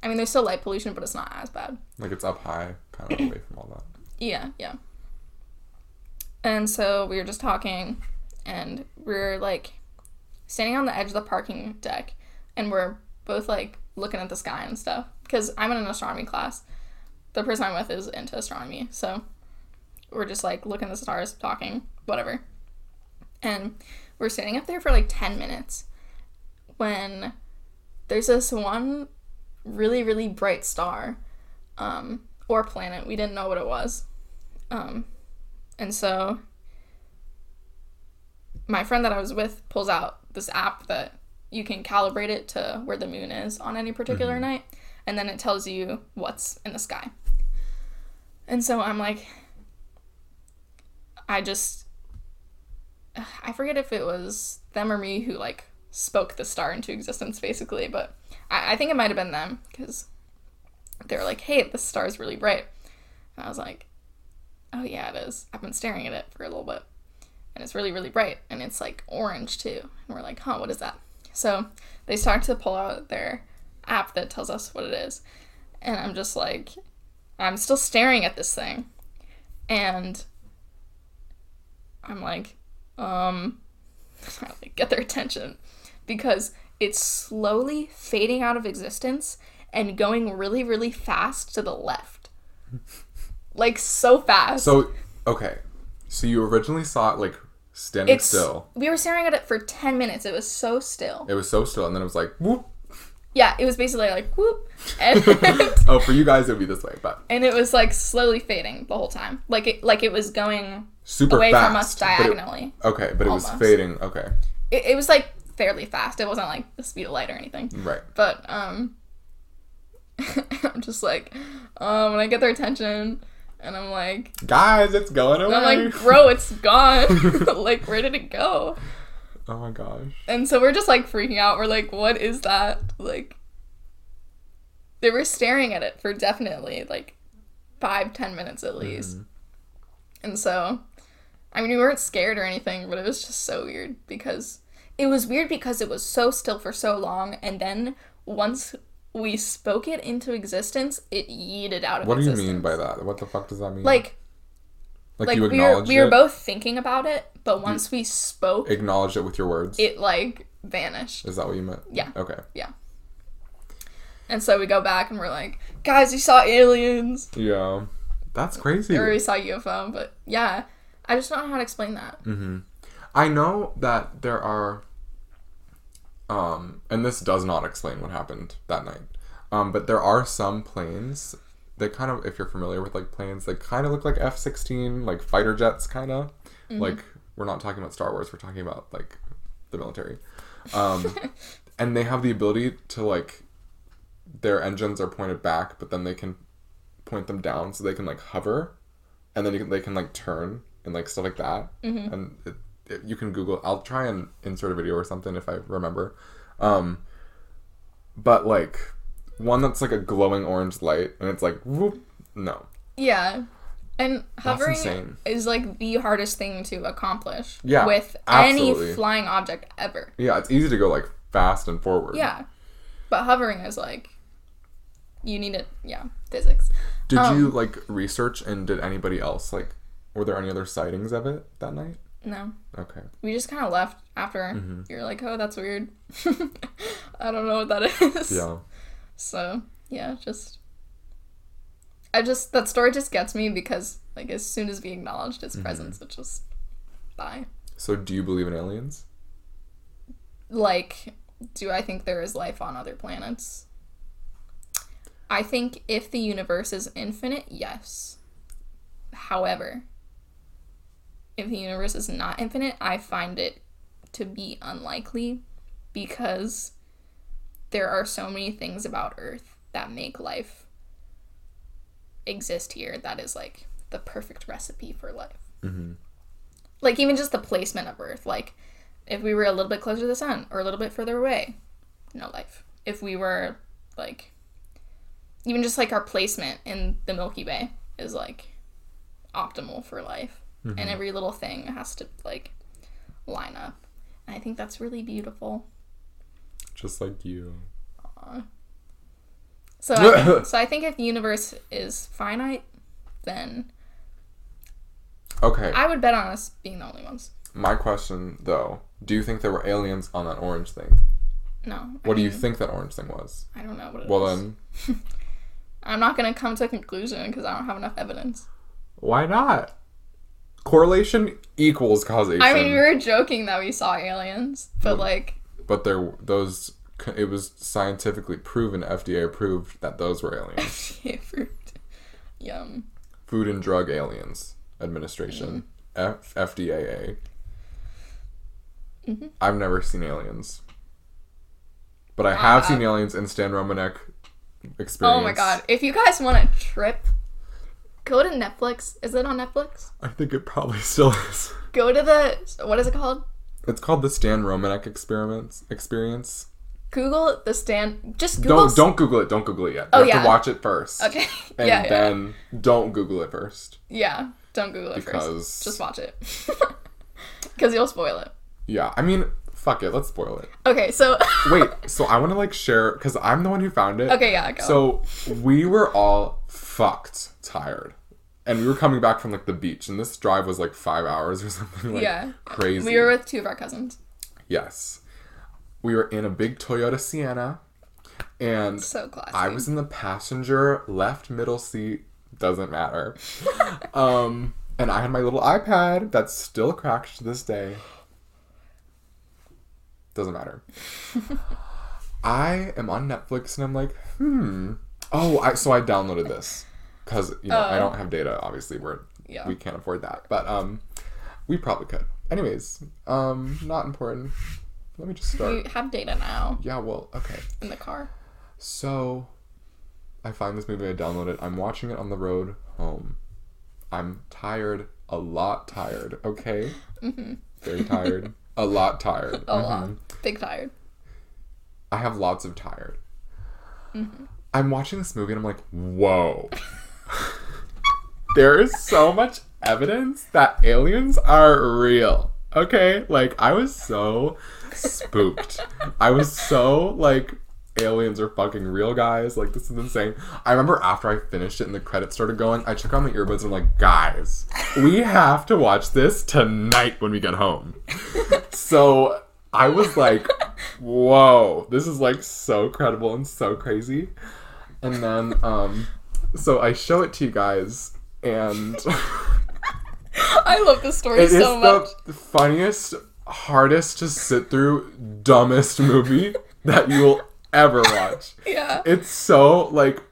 Speaker 2: I mean, there's still light pollution, but it's not as bad.
Speaker 1: Like it's up high, kind of away from all that.
Speaker 2: Yeah, yeah. And so we were just talking, and we are like standing on the edge of the parking deck, and we're both like looking at the sky and stuff. Because I'm in an astronomy class. The person I'm with is into astronomy, so we're just like looking at the stars, talking, whatever. And we're standing up there for like 10 minutes when there's this one really, really bright star um, or planet. We didn't know what it was. Um, and so my friend that I was with pulls out this app that you can calibrate it to where the moon is on any particular night, and then it tells you what's in the sky. And so I'm like, I just, I forget if it was them or me who like spoke the star into existence, basically, but I, I think it might have been them because they were like, hey, this star is really bright. And I was like, oh, yeah, it is. I've been staring at it for a little bit. And it's really, really bright. And it's like orange too. And we're like, huh, what is that? So they start to pull out their app that tells us what it is. And I'm just like, I'm still staring at this thing. And I'm like, um, I like get their attention because it's slowly fading out of existence and going really, really fast to the left. like so fast.
Speaker 1: So, okay. So you originally saw it like standing
Speaker 2: it's
Speaker 1: still.
Speaker 2: we were staring at it for 10 minutes. It was so still.
Speaker 1: It was so still, and then it was like whoop.
Speaker 2: Yeah, it was basically like whoop. And,
Speaker 1: Oh, for you guys it would be this way, but
Speaker 2: and it was like slowly fading the whole time. Like it like it was going
Speaker 1: super
Speaker 2: away
Speaker 1: fast.
Speaker 2: from us
Speaker 1: but it-
Speaker 2: diagonally.
Speaker 1: okay, but it was fading. Okay,
Speaker 2: It, it was like fairly fast. It wasn't like the speed of light or anything.
Speaker 1: right.
Speaker 2: But um I'm just like um when I get their attention and I'm like
Speaker 1: Guys, it's going away.
Speaker 2: I'm like, bro, it's gone. like, where did it go?
Speaker 1: Oh my gosh.
Speaker 2: And so we're just like freaking out. We're like, what is that? Like, they were staring at it for definitely like five, ten minutes at mm-hmm. least. And so, I mean, we weren't scared or anything, but it was just so weird because it was weird because it was so still for so long, and then once we spoke it into existence, it yeeted out of
Speaker 1: What do you mean by that? What the fuck does that mean?
Speaker 2: Like,
Speaker 1: like,
Speaker 2: like
Speaker 1: you
Speaker 2: we were we were
Speaker 1: it,
Speaker 2: both thinking about it, but once we spoke,
Speaker 1: acknowledged it with your words.
Speaker 2: it like vanished.
Speaker 1: Is that what you meant?
Speaker 2: Yeah.
Speaker 1: Okay. Yeah.
Speaker 2: And so we go back and we're like, guys, we saw aliens.
Speaker 1: Yeah. That's crazy.
Speaker 2: Or we saw UFO, but yeah. I just don't know how to explain that.
Speaker 1: Mm-hmm. I know that there are, um, and this does not explain what happened that night. Um, but there are some planes that kind of, if you're familiar with like planes, they kind of look like F-16, like fighter jets, kind of. Like we're not talking about Star Wars. We're talking about like the military. Um, and they have the ability to like, their engines are pointed back, but then they can point them down so they can like hover, and then you can, they can like turn and like stuff like that. And it, it, you can Google. I'll try and insert a video or something if I remember. Um, but like one that's like a glowing orange light, and it's like whoop. No.
Speaker 2: Yeah. And hovering is like the hardest thing to accomplish
Speaker 1: Yeah,
Speaker 2: with
Speaker 1: absolutely.
Speaker 2: any flying object ever.
Speaker 1: Yeah, it's easy to go like fast and forward.
Speaker 2: Yeah. But hovering is like you need it yeah, physics.
Speaker 1: Did
Speaker 2: Um,
Speaker 1: you like research and did anybody else like? Were there any other sightings of it that night?
Speaker 2: No.
Speaker 1: Okay.
Speaker 2: We just kind of left after
Speaker 1: Mm-hmm.
Speaker 2: you're like, "Oh, that's weird." I don't know what that is.
Speaker 1: Yeah.
Speaker 2: So, yeah, just I just that story just gets me because like as soon as we acknowledged
Speaker 1: Mm-hmm.
Speaker 2: its presence, it just bye.
Speaker 1: So do you believe in aliens?
Speaker 2: like do i think there is life on other planets i think if the universe is infinite yes however if the universe is not infinite i find it to be unlikely because there are so many things about earth that make life exist here that is like the perfect recipe for life. Mm-hmm. Like even just the placement of earth like if we were a little bit closer to the sun or a little bit further away no life. If we were like even just like our placement in the milky way is like optimal for life. And mm-hmm. every little thing has to like line up. And i think that's really beautiful
Speaker 1: Just like you.
Speaker 2: so I think, so i think if the universe is finite then
Speaker 1: Okay.
Speaker 2: i would bet on us being the only ones
Speaker 1: My question though, do you think there were aliens on that orange thing?
Speaker 2: no I
Speaker 1: What do you think that orange thing was?
Speaker 2: i don't know what it
Speaker 1: Well
Speaker 2: is.
Speaker 1: then,
Speaker 2: i'm not gonna come to a conclusion because i don't have enough evidence
Speaker 1: why not? Correlation equals causation.
Speaker 2: I mean, we were joking that we saw aliens, but mm. like,
Speaker 1: but there those it was scientifically proven FDA approved that those were aliens.
Speaker 2: fruit. Yum.
Speaker 1: Food and Drug Aliens Administration, F- FDAA.
Speaker 2: Mm-hmm.
Speaker 1: I've never seen aliens, but I have seen aliens in Stan Romanek experience.
Speaker 2: Oh my god! If you guys want a trip, go to Netflix. Is it on Netflix?
Speaker 1: I think it probably still is.
Speaker 2: Go to the what is it called?
Speaker 1: It's called the Stan Romanek experiments experience.
Speaker 2: Google the Stan. Just Google.
Speaker 1: Don't don't Google it. Don't Google it yet. You
Speaker 2: Oh,
Speaker 1: have
Speaker 2: yeah.
Speaker 1: to watch it first.
Speaker 2: Okay.
Speaker 1: And
Speaker 2: yeah, yeah,
Speaker 1: then don't Google it first.
Speaker 2: yeah. Don't Google it
Speaker 1: Because-
Speaker 2: first. Just watch it. Because you'll spoil it.
Speaker 1: Yeah, I mean, fuck it. Let's spoil it.
Speaker 2: Okay, so.
Speaker 1: Wait, so I want to like share because I'm the one who found it.
Speaker 2: okay, yeah, go.
Speaker 1: So we were all fucked tired, and we were coming back from like the beach, and this drive was like five hours or something like
Speaker 2: yeah.
Speaker 1: crazy.
Speaker 2: We were with two of our cousins.
Speaker 1: yes, we were in a big Toyota Sienna, and
Speaker 2: So classy.
Speaker 1: I was in the passenger left middle seat. Doesn't matter. um, and I had my little iPad that's still cracked to this day. Doesn't matter. I am on Netflix and I'm like, hmm. Oh, I so I downloaded this because you know I
Speaker 2: Oh.
Speaker 1: don't have data. Obviously, we're
Speaker 2: Yeah.
Speaker 1: we can't afford that, but um, we probably could. Anyways, um, not important. Let me just start.
Speaker 2: We have data now
Speaker 1: Yeah, well, okay.
Speaker 2: in the car.
Speaker 1: So, I find this movie, I download it. I'm watching it on the road home. I'm tired, a lot tired, okay? Very tired, a lot tired.
Speaker 2: Mm-hmm. A lot. Big tired.
Speaker 1: I have lots of tired.
Speaker 2: Mm-hmm.
Speaker 1: I'm watching this movie and I'm like, whoa. there is so much evidence that aliens are real, Okay, like I was so spooked. I was so like aliens are fucking real guys. Like this is insane. I remember after I finished it and the credits started going, I took out my earbuds and I'm like, guys, we have to watch this tonight when we get home. so I was like, whoa, this is like so credible and so crazy. And then um so I show it to you guys and
Speaker 2: I love this story
Speaker 1: it is
Speaker 2: so much.
Speaker 1: the funniest, hardest to sit through, dumbest movie that you will ever watch.
Speaker 2: Yeah.
Speaker 1: It's so like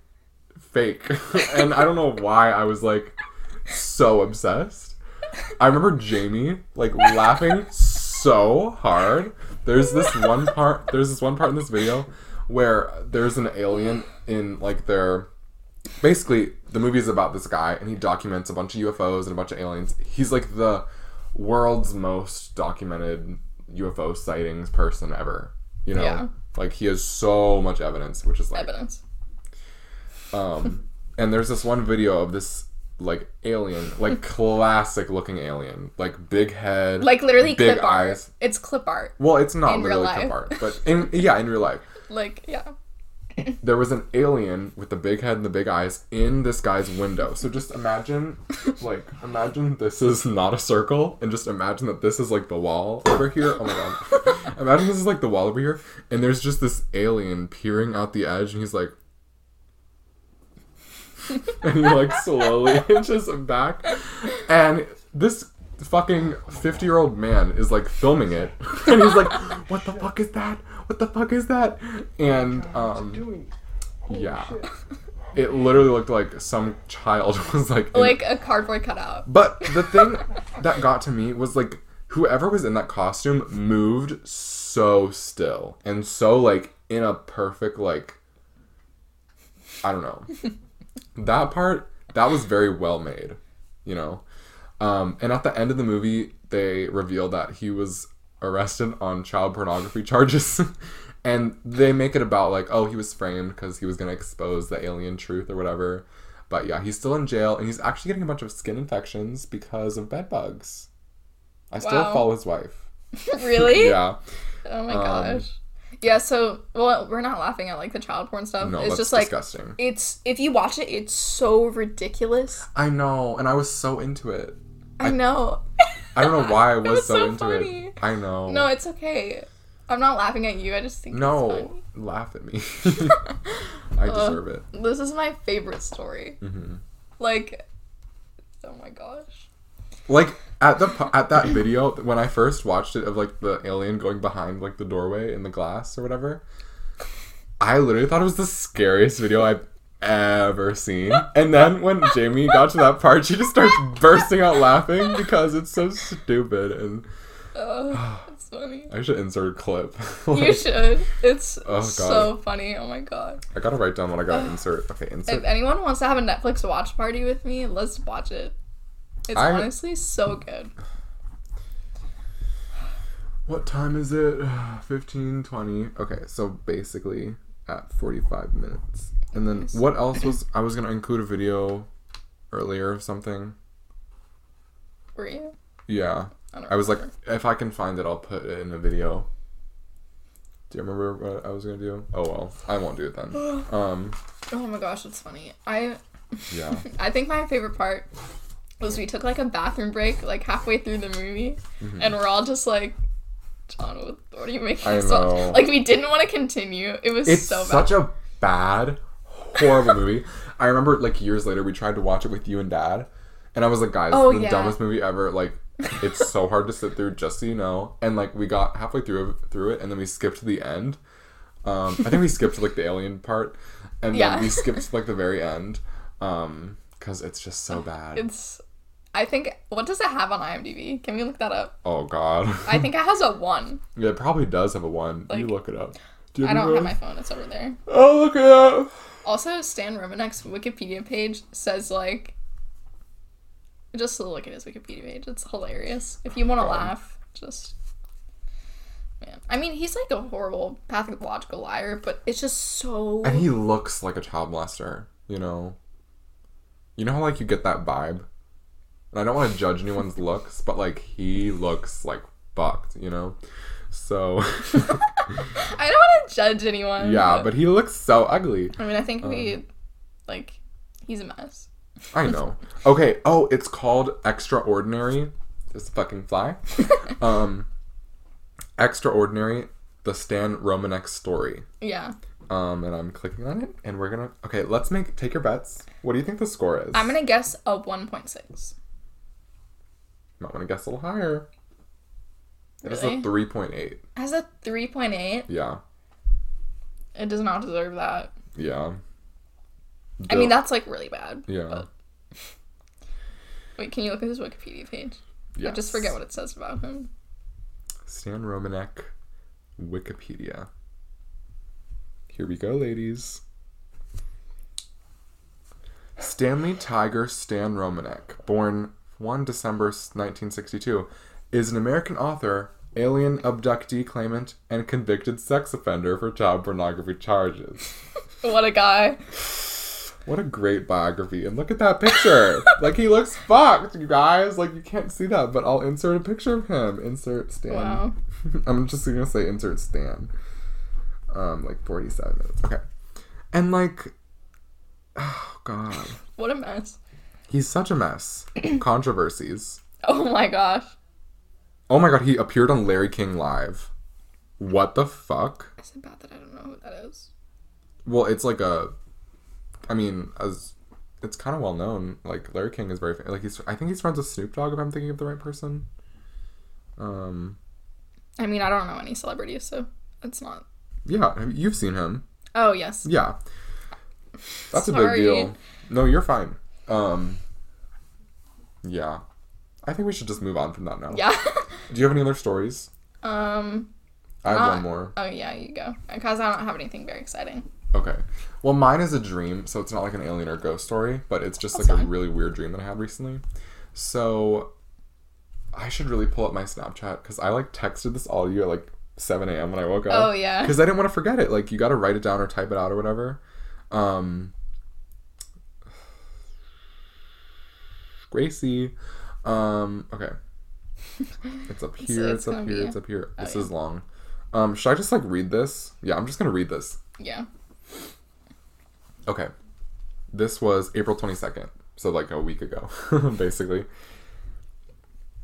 Speaker 1: fake. and I don't know why I was like so obsessed. I remember Jamie like laughing so hard. There's this one part there's this one part in this video where there's an alien in like their basically the movie is about this guy and he documents a bunch of UFOs and a bunch of aliens. He's like the world's most documented UFO sightings person ever. You know?
Speaker 2: Yeah.
Speaker 1: Like he has so much evidence, which is like
Speaker 2: Evidence.
Speaker 1: um and there's this one video of this like alien, like classic looking alien, like big head,
Speaker 2: Like literally
Speaker 1: big
Speaker 2: clip
Speaker 1: eyes.
Speaker 2: art. It's clip art.
Speaker 1: Well, it's not literally clip art, but in yeah, in real life.
Speaker 2: Like yeah.
Speaker 1: There was an alien with the big head and the big eyes in this guy's window. So just imagine, like, imagine this is not a circle, and just imagine that this is like the wall over here. Oh my god. imagine this is like the wall over here, and there's just this alien peering out the edge, and he's like. and he like slowly inches back, and this fucking 50 year old man is like filming it, and he's like, "What the fuck is that? What the fuck is that?" And um, yeah. It literally looked like some child was like in-
Speaker 2: Like a cardboard cutout.
Speaker 1: But the thing that got to me was like whoever was in that costume moved so still and so like in a perfect like I don't know. that part that was very well made, you know. Um and at the end of the movie they reveal that he was arrested on child pornography charges. and they make it about like, oh, he was framed because he was gonna expose the alien truth or whatever. But yeah, he's still in jail and he's actually getting a bunch of skin infections because of bed bugs. I still
Speaker 2: Wow.
Speaker 1: follow his wife.
Speaker 2: really?
Speaker 1: Yeah.
Speaker 2: Oh my
Speaker 1: Um,
Speaker 2: gosh. Yeah, so well, we're not laughing at like the child porn stuff.
Speaker 1: No,
Speaker 2: it's just like
Speaker 1: disgusting.
Speaker 2: it's if you watch it, it's so ridiculous.
Speaker 1: I know, and I was so into it.
Speaker 2: I, know.
Speaker 1: I don't know why I was,
Speaker 2: was
Speaker 1: so,
Speaker 2: so
Speaker 1: into
Speaker 2: funny.
Speaker 1: it. I know.
Speaker 2: No, it's okay. I'm not laughing at you. I just think
Speaker 1: No, laugh at me. I deserve it.
Speaker 2: This is my favorite story.
Speaker 1: Mm-hmm.
Speaker 2: Like, oh my gosh.
Speaker 1: Like at the at that video when I first watched it of like the alien going behind like the doorway in the glass or whatever, I literally thought it was the scariest video I've ever seen. And then when Jamie got to that part, she just starts bursting out laughing because it's so stupid. And
Speaker 2: it's funny.
Speaker 1: I should insert a clip.
Speaker 2: You should. It's
Speaker 1: Oh,
Speaker 2: so funny. Oh my god.
Speaker 1: I gotta write down what I gotta insert. Okay, insert.
Speaker 2: If anyone wants to have a Netflix watch party with me, let's watch it. It's
Speaker 1: I-
Speaker 2: honestly so good.
Speaker 1: What time is it? 15, 20. Okay, so basically at 45 minutes. And then what else was I was gonna include a video earlier of something.
Speaker 2: Were you?
Speaker 1: Yeah.
Speaker 2: I,
Speaker 1: I was like, if I can find it, I'll put it in a video. Do you remember what I was gonna do? Oh well, I won't do it then. Um,
Speaker 2: oh my gosh, it's funny. I
Speaker 1: yeah.
Speaker 2: I think my favorite part was we took like a bathroom break like halfway through the movie, and we're all just like, John, what, are you making?
Speaker 1: Mm-hmm. I know.
Speaker 2: Like we didn't want to continue. It was
Speaker 1: It's
Speaker 2: so bad.
Speaker 1: such a bad, horrible movie. I remember like years later we tried to watch it with you and dad, and I was like, guys,
Speaker 2: Oh,
Speaker 1: the
Speaker 2: yeah.
Speaker 1: dumbest movie ever. Like, it's so hard to sit through, just so you know. And like we got halfway through through it, and then we skipped to the end. Um, I think we skipped like the alien part, and
Speaker 2: Yeah.
Speaker 1: then we skipped to, like the very end, um, because it's just so bad.
Speaker 2: It's. I think. What does it have on IMDb? Can we look that up?
Speaker 1: oh God.
Speaker 2: I think it has a one.
Speaker 1: yeah, it probably does have a one. you
Speaker 2: Like,
Speaker 1: look it up. Do you
Speaker 2: I don't have my phone. It's over there.
Speaker 1: Oh, look it up.
Speaker 2: Also, Stan Romanek's Wikipedia page says like. Just look at his Wikipedia page, it's hilarious. If you want to laugh, just. Man, I mean, he's like a horrible pathological liar, but it's just so.
Speaker 1: And he looks like a child molester, you know? You know how, like, you get that vibe? And I don't want to judge anyone's looks, but, like, he looks like fucked, you know. So
Speaker 2: I don't want to judge anyone.
Speaker 1: yeah, but he looks so ugly.
Speaker 2: I mean, I think
Speaker 1: Um,
Speaker 2: we like he's a mess.
Speaker 1: I know. Okay. Oh, it's called Extraordinary. This fucking fly. um, Extraordinary. The Stan Romanek story.
Speaker 2: Yeah,
Speaker 1: Um, and I'm clicking on it, and we're gonna. Okay, let's make take your bets. What do you think the score is?
Speaker 2: I'm gonna guess a 1.6.
Speaker 1: Might want to guess a little higher. It is a three point eight.
Speaker 2: Has a 3.8.
Speaker 1: Yeah.
Speaker 2: It does not deserve that.
Speaker 1: Yeah.
Speaker 2: I mean, that's like really bad.
Speaker 1: Yeah.
Speaker 2: but- Wait, can you look at his Wikipedia page? I just forget what it says about him.
Speaker 1: Stan Romanek, Wikipedia. Here we go, ladies. Stanley Tiger Stan Romanek, born 1 December 1962, is an American author, alien abductee claimant, and convicted sex offender for child pornography charges.
Speaker 2: What a guy.
Speaker 1: What a great biography. And look at that picture. like, he looks fucked, you guys. Like, you can't see that, but I'll insert a picture of him. Insert Stan.
Speaker 2: Wow.
Speaker 1: I'm just gonna say insert Stan. Um, like 47 minutes. Okay. And, like, oh, God.
Speaker 2: What a mess.
Speaker 1: He's such a mess. Controversies.
Speaker 2: Oh my gosh.
Speaker 1: Oh my god, he appeared on Larry King Live. What the fuck?
Speaker 2: Is it bad that I don't know who that is?
Speaker 1: Well, it's like a. I mean, as it's kind of well known. Like Larry King is very like he's. I think he's friends with Snoop Dogg. If I'm thinking of the right person. Um.
Speaker 2: I mean, I don't know any celebrities, so it's not.
Speaker 1: Yeah, you've seen him.
Speaker 2: Oh yes.
Speaker 1: Yeah. That's a big deal. No, you're fine. Um. Yeah, I think we should just move on from that now.
Speaker 2: Yeah.
Speaker 1: Do you have any other stories?
Speaker 2: um.
Speaker 1: I have
Speaker 2: Uh,
Speaker 1: one more.
Speaker 2: Oh yeah, you go. Because I don't have anything very exciting.
Speaker 1: Okay. Well, mine is a dream, so it's not like an alien or ghost story, but it's just
Speaker 2: That's
Speaker 1: like a really weird dream that I had recently. So, I should really pull up my Snapchat because I like texted this all to you at like 7 a.m. when I woke up.
Speaker 2: Oh yeah.
Speaker 1: Because I didn't want to forget it. Like, you got to write it down or type it out or whatever. Um, Gracie. Um, okay. It's up here,
Speaker 2: it's
Speaker 1: it's, up here,
Speaker 2: be-
Speaker 1: it's up here.
Speaker 2: oh,
Speaker 1: This
Speaker 2: yeah.
Speaker 1: is long. Um, should I just like read this? Yeah, I'm just gonna read this.
Speaker 2: Yeah.
Speaker 1: Okay. This was April 22nd, so like a week ago, basically.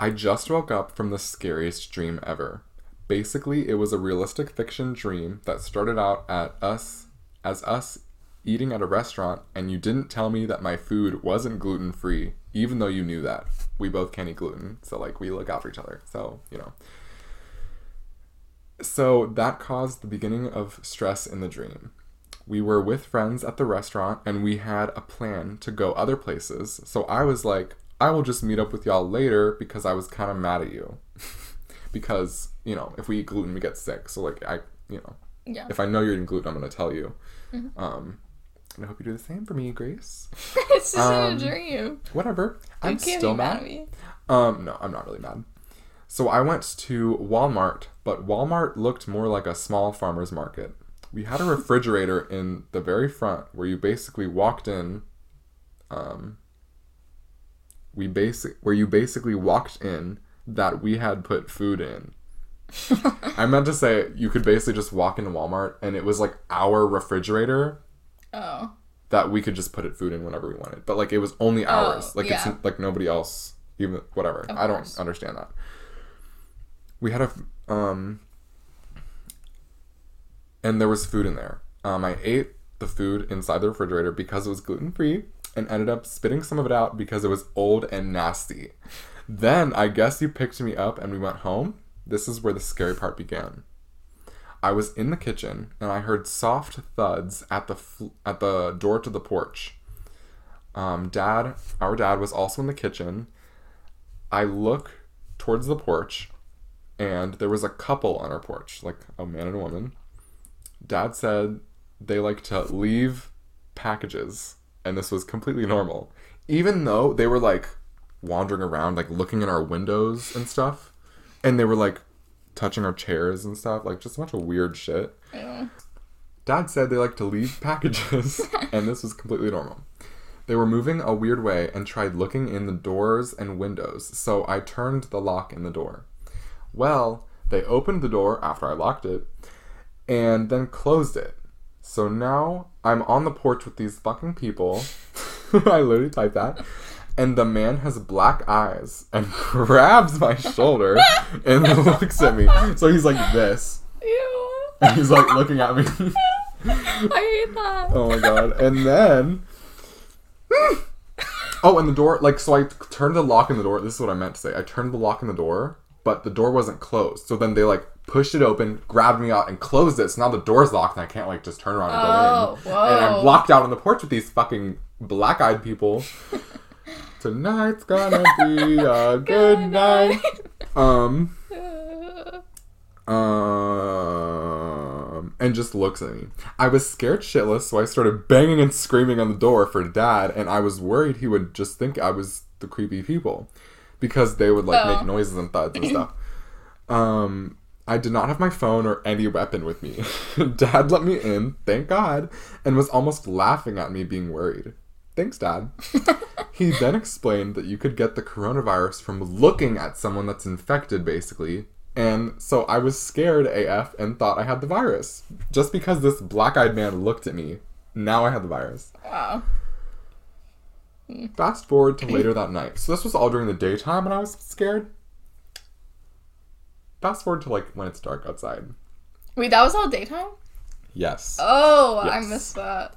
Speaker 1: I just woke up from the scariest dream ever. Basically, it was a realistic fiction dream that started out at us as us eating at a restaurant and you didn't tell me that my food wasn't gluten-free even though you knew that. We both can't eat gluten, so like we look out for each other. So, you know. So that caused the beginning of stress in the dream. We were with friends at the restaurant and we had a plan to go other places. So I was like, I will just meet up with y'all later because I was kind of mad at you. because, you know, if we eat gluten, we get sick. So, like, I, you know,
Speaker 2: Yeah.
Speaker 1: if I know you're eating gluten, I'm going to tell you. Um, and I hope you do the same for me, Grace.
Speaker 2: it's just
Speaker 1: Um,
Speaker 2: a dream.
Speaker 1: Whatever.
Speaker 2: You
Speaker 1: I'm
Speaker 2: can't
Speaker 1: still
Speaker 2: mad
Speaker 1: mad.
Speaker 2: at me.
Speaker 1: Um, no, I'm not really mad. So I went to Walmart, but Walmart looked more like a small farmer's market. We had a refrigerator in the very front where you basically walked in. Um, we basic where you basically walked in that we had put food in. I meant to say you could basically just walk into Walmart and it was like our refrigerator
Speaker 2: Oh.
Speaker 1: that we could just put it food in whenever we wanted. But like it was only ours. like
Speaker 2: yeah.
Speaker 1: it's like nobody else even whatever.
Speaker 2: Of
Speaker 1: I don't
Speaker 2: course.
Speaker 1: understand that. We had a um and there was food in there. Um I ate the food inside the refrigerator because it was gluten free and ended up spitting some of it out because it was old and nasty. Then I guess you picked me up and we went home. This is where the scary part began. I was in the kitchen and I heard soft thuds at the fl- at the door to the porch. Um, dad, our dad was also in the kitchen. I look towards the porch, and there was a couple on our porch, like a man and a woman. Dad said they like to leave packages, and this was completely normal, even though they were like wandering around, like looking in our windows and stuff, and they were like touching our chairs and stuff, like just a bunch of weird shit.
Speaker 2: Ew.
Speaker 1: Dad said they like to leave packages, and this was completely normal. They were moving a weird way and tried looking in the doors and windows, so I turned the lock in the door. Well, they opened the door after I locked it and then closed it. So now I'm on the porch with these fucking people. I literally typed that. And the man has black eyes and grabs my shoulder and looks at me. So he's like this.
Speaker 2: Ew.
Speaker 1: And he's like looking at me.
Speaker 2: I hate that.
Speaker 1: Oh my god. And then Oh, and the door like so I turned the lock in the door. This is what I meant to say. I turned the lock in the door, but the door wasn't closed. So then they like pushed it open, grabbed me out, and closed it. So now the door's locked and I can't like just turn around and
Speaker 2: Oh,
Speaker 1: go in. Whoa. And I'm locked out on the porch with these fucking black eyed people. Tonight's gonna be a good night. Um um, and just looks at me. I was scared shitless, so I started banging and screaming on the door for dad, and I was worried he would just think I was the creepy people because they would like
Speaker 2: Oh.
Speaker 1: make noises and thuds and stuff. Um, I did not have my phone or any weapon with me. dad let me in, thank God, and was almost laughing at me being worried. Thanks, Dad. He then explained that you could get the coronavirus from looking at someone that's infected, basically. And so I was scared AF and thought I had the virus. Just because this black eyed man looked at me, now I had the virus.
Speaker 2: Wow.
Speaker 1: Fast forward to later that night. So this was all during the daytime and I was scared. Fast forward to like when it's dark outside.
Speaker 2: Wait, that was all daytime?
Speaker 1: Yes.
Speaker 2: Oh, I
Speaker 1: Yes.
Speaker 2: missed that.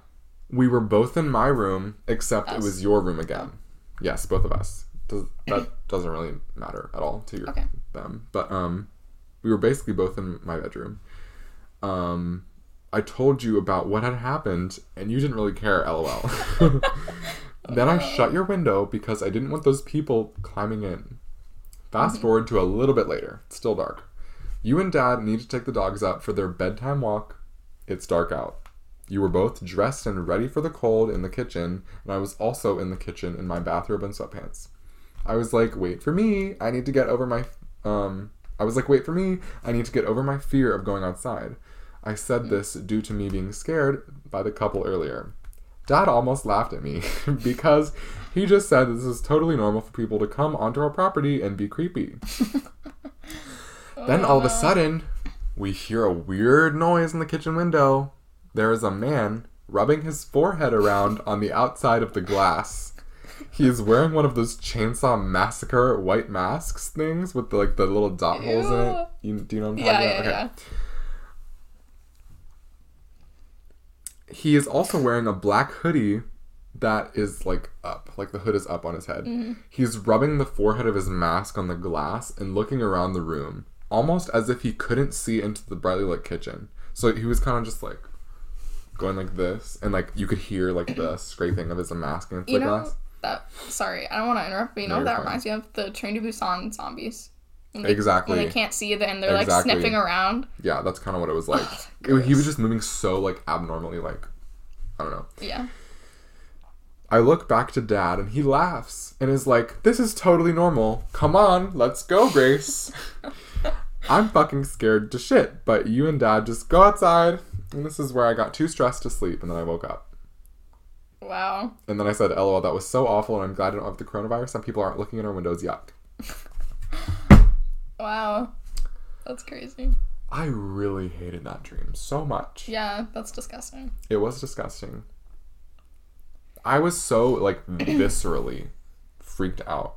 Speaker 1: We were both in my room, except it was your room again. Yes, both of us. Does, that doesn't really matter at all to your,
Speaker 2: Okay.
Speaker 1: them. But um, we were basically both in my bedroom. Um, I told you about what had happened, and you didn't really care. LOL. then I shut your window because I didn't want those people climbing in. Fast forward to a little bit later. It's still dark. You and Dad need to take the dogs out for their bedtime walk. It's dark out. You were both dressed and ready for the cold in the kitchen, and I was also in the kitchen in my bathrobe and sweatpants. I was like, wait for me. I need to get over my. Um, I was like, wait for me. I need to get over my fear of going outside. I said this due to me being scared by the couple earlier. Dad almost laughed at me because he just said this is totally normal for people to come onto our property and be creepy. then all of a sudden, we hear a weird noise in the kitchen window. There is a man rubbing his forehead around on the outside of the glass. He is wearing one of those chainsaw massacre white masks things with the, like the little dot holes in it. You, do you know what I'm talking
Speaker 2: Yeah,
Speaker 1: about?
Speaker 2: yeah, yeah.
Speaker 1: He is also wearing a black hoodie that is like up, like the hood is up on his head. Mm-hmm. He's rubbing the forehead of his mask on the glass and looking around the room, almost as if he couldn't see into the brightly lit kitchen. So he was kind of just like going like this, and like you could hear like the scraping of his mask against
Speaker 2: You
Speaker 1: the
Speaker 2: know
Speaker 1: glass.
Speaker 2: that. Sorry, I don't want to interrupt, but you
Speaker 1: No,
Speaker 2: know that
Speaker 1: fine.
Speaker 2: reminds me of the Train to Busan zombies. When they,
Speaker 1: Exactly.
Speaker 2: When they can't see it and they're
Speaker 1: Exactly.
Speaker 2: like sniffing around.
Speaker 1: Yeah, that's kind of what it was like. It- he was just moving so like abnormally, like I don't know.
Speaker 2: Yeah.
Speaker 1: I look back to dad and he laughs and is like, This is totally normal. Come on, let's go, Grace. I'm fucking scared to shit, but you and dad just go outside. And this is where I got too stressed to sleep and then I woke up.
Speaker 2: Wow.
Speaker 1: And then I said, LOL, that was so awful and I'm glad I don't have the coronavirus. Some people aren't looking in our windows. Yuck.
Speaker 2: Wow. That's crazy.
Speaker 1: I really hated that dream so much.
Speaker 2: Yeah, that's disgusting.
Speaker 1: It was disgusting. I was so like viscerally freaked out.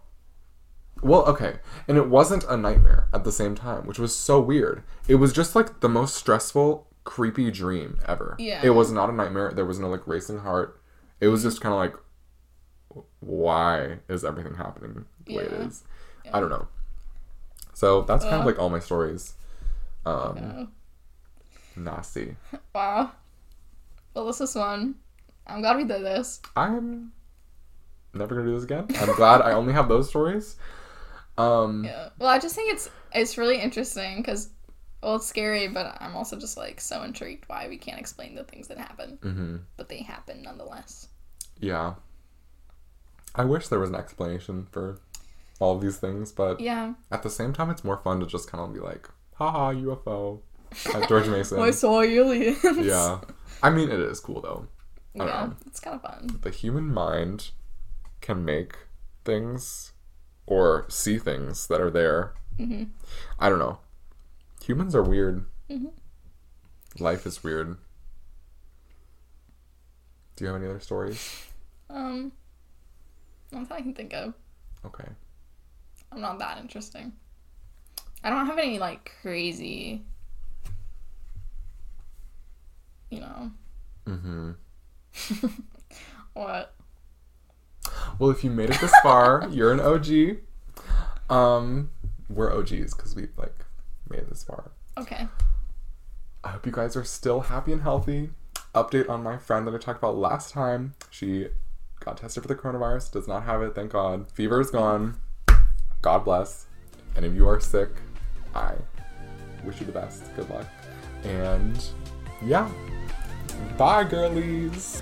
Speaker 1: Well, okay, and it wasn't a nightmare at the same time, which was so weird. It was just like the most stressful, creepy dream ever.
Speaker 2: Yeah.
Speaker 1: It was not a nightmare. There was no like racing heart. It was just kind of like, why is everything happening the way it is? Yeah. I don't know. So that's kind of like all my stories. Um,
Speaker 2: Yeah.
Speaker 1: nasty.
Speaker 2: Wow. Well, this is fun. I'm glad we did this.
Speaker 1: I'm never gonna do this again. I'm glad I only have those stories. Um,
Speaker 2: Yeah. Well, I just think it's it's really interesting because well, it's scary, but I'm also just like so intrigued why we can't explain the things that happen,
Speaker 1: hmm
Speaker 2: but they happen nonetheless.
Speaker 1: yeah. I wish there was an explanation for all of these things, but
Speaker 2: Yeah.
Speaker 1: at the same time, it's more fun to just kind of be like, haha, UFO, at George Mason.
Speaker 2: I saw aliens.
Speaker 1: yeah. I mean, it is cool though. I
Speaker 2: Yeah. It's kind of fun.
Speaker 1: The human mind can make things or see things that are there. I don't know. Humans are weird. Life is weird. Do you have any other stories?
Speaker 2: Um, not that I can think of.
Speaker 1: Okay.
Speaker 2: I'm not that interesting. I don't have any like crazy, you know,
Speaker 1: Mm-hmm.
Speaker 2: what?
Speaker 1: Well, if you made it this far, you're an OG. Um, we're OGs because we've like made it this far.
Speaker 2: Okay.
Speaker 1: I hope you guys are still happy and healthy. Update on my friend that I talked about last time. She got tested for the coronavirus, does not have it, thank God. Fever is gone. God bless. And if you are sick, I wish you the best. Good luck. And yeah. Bye, girlies.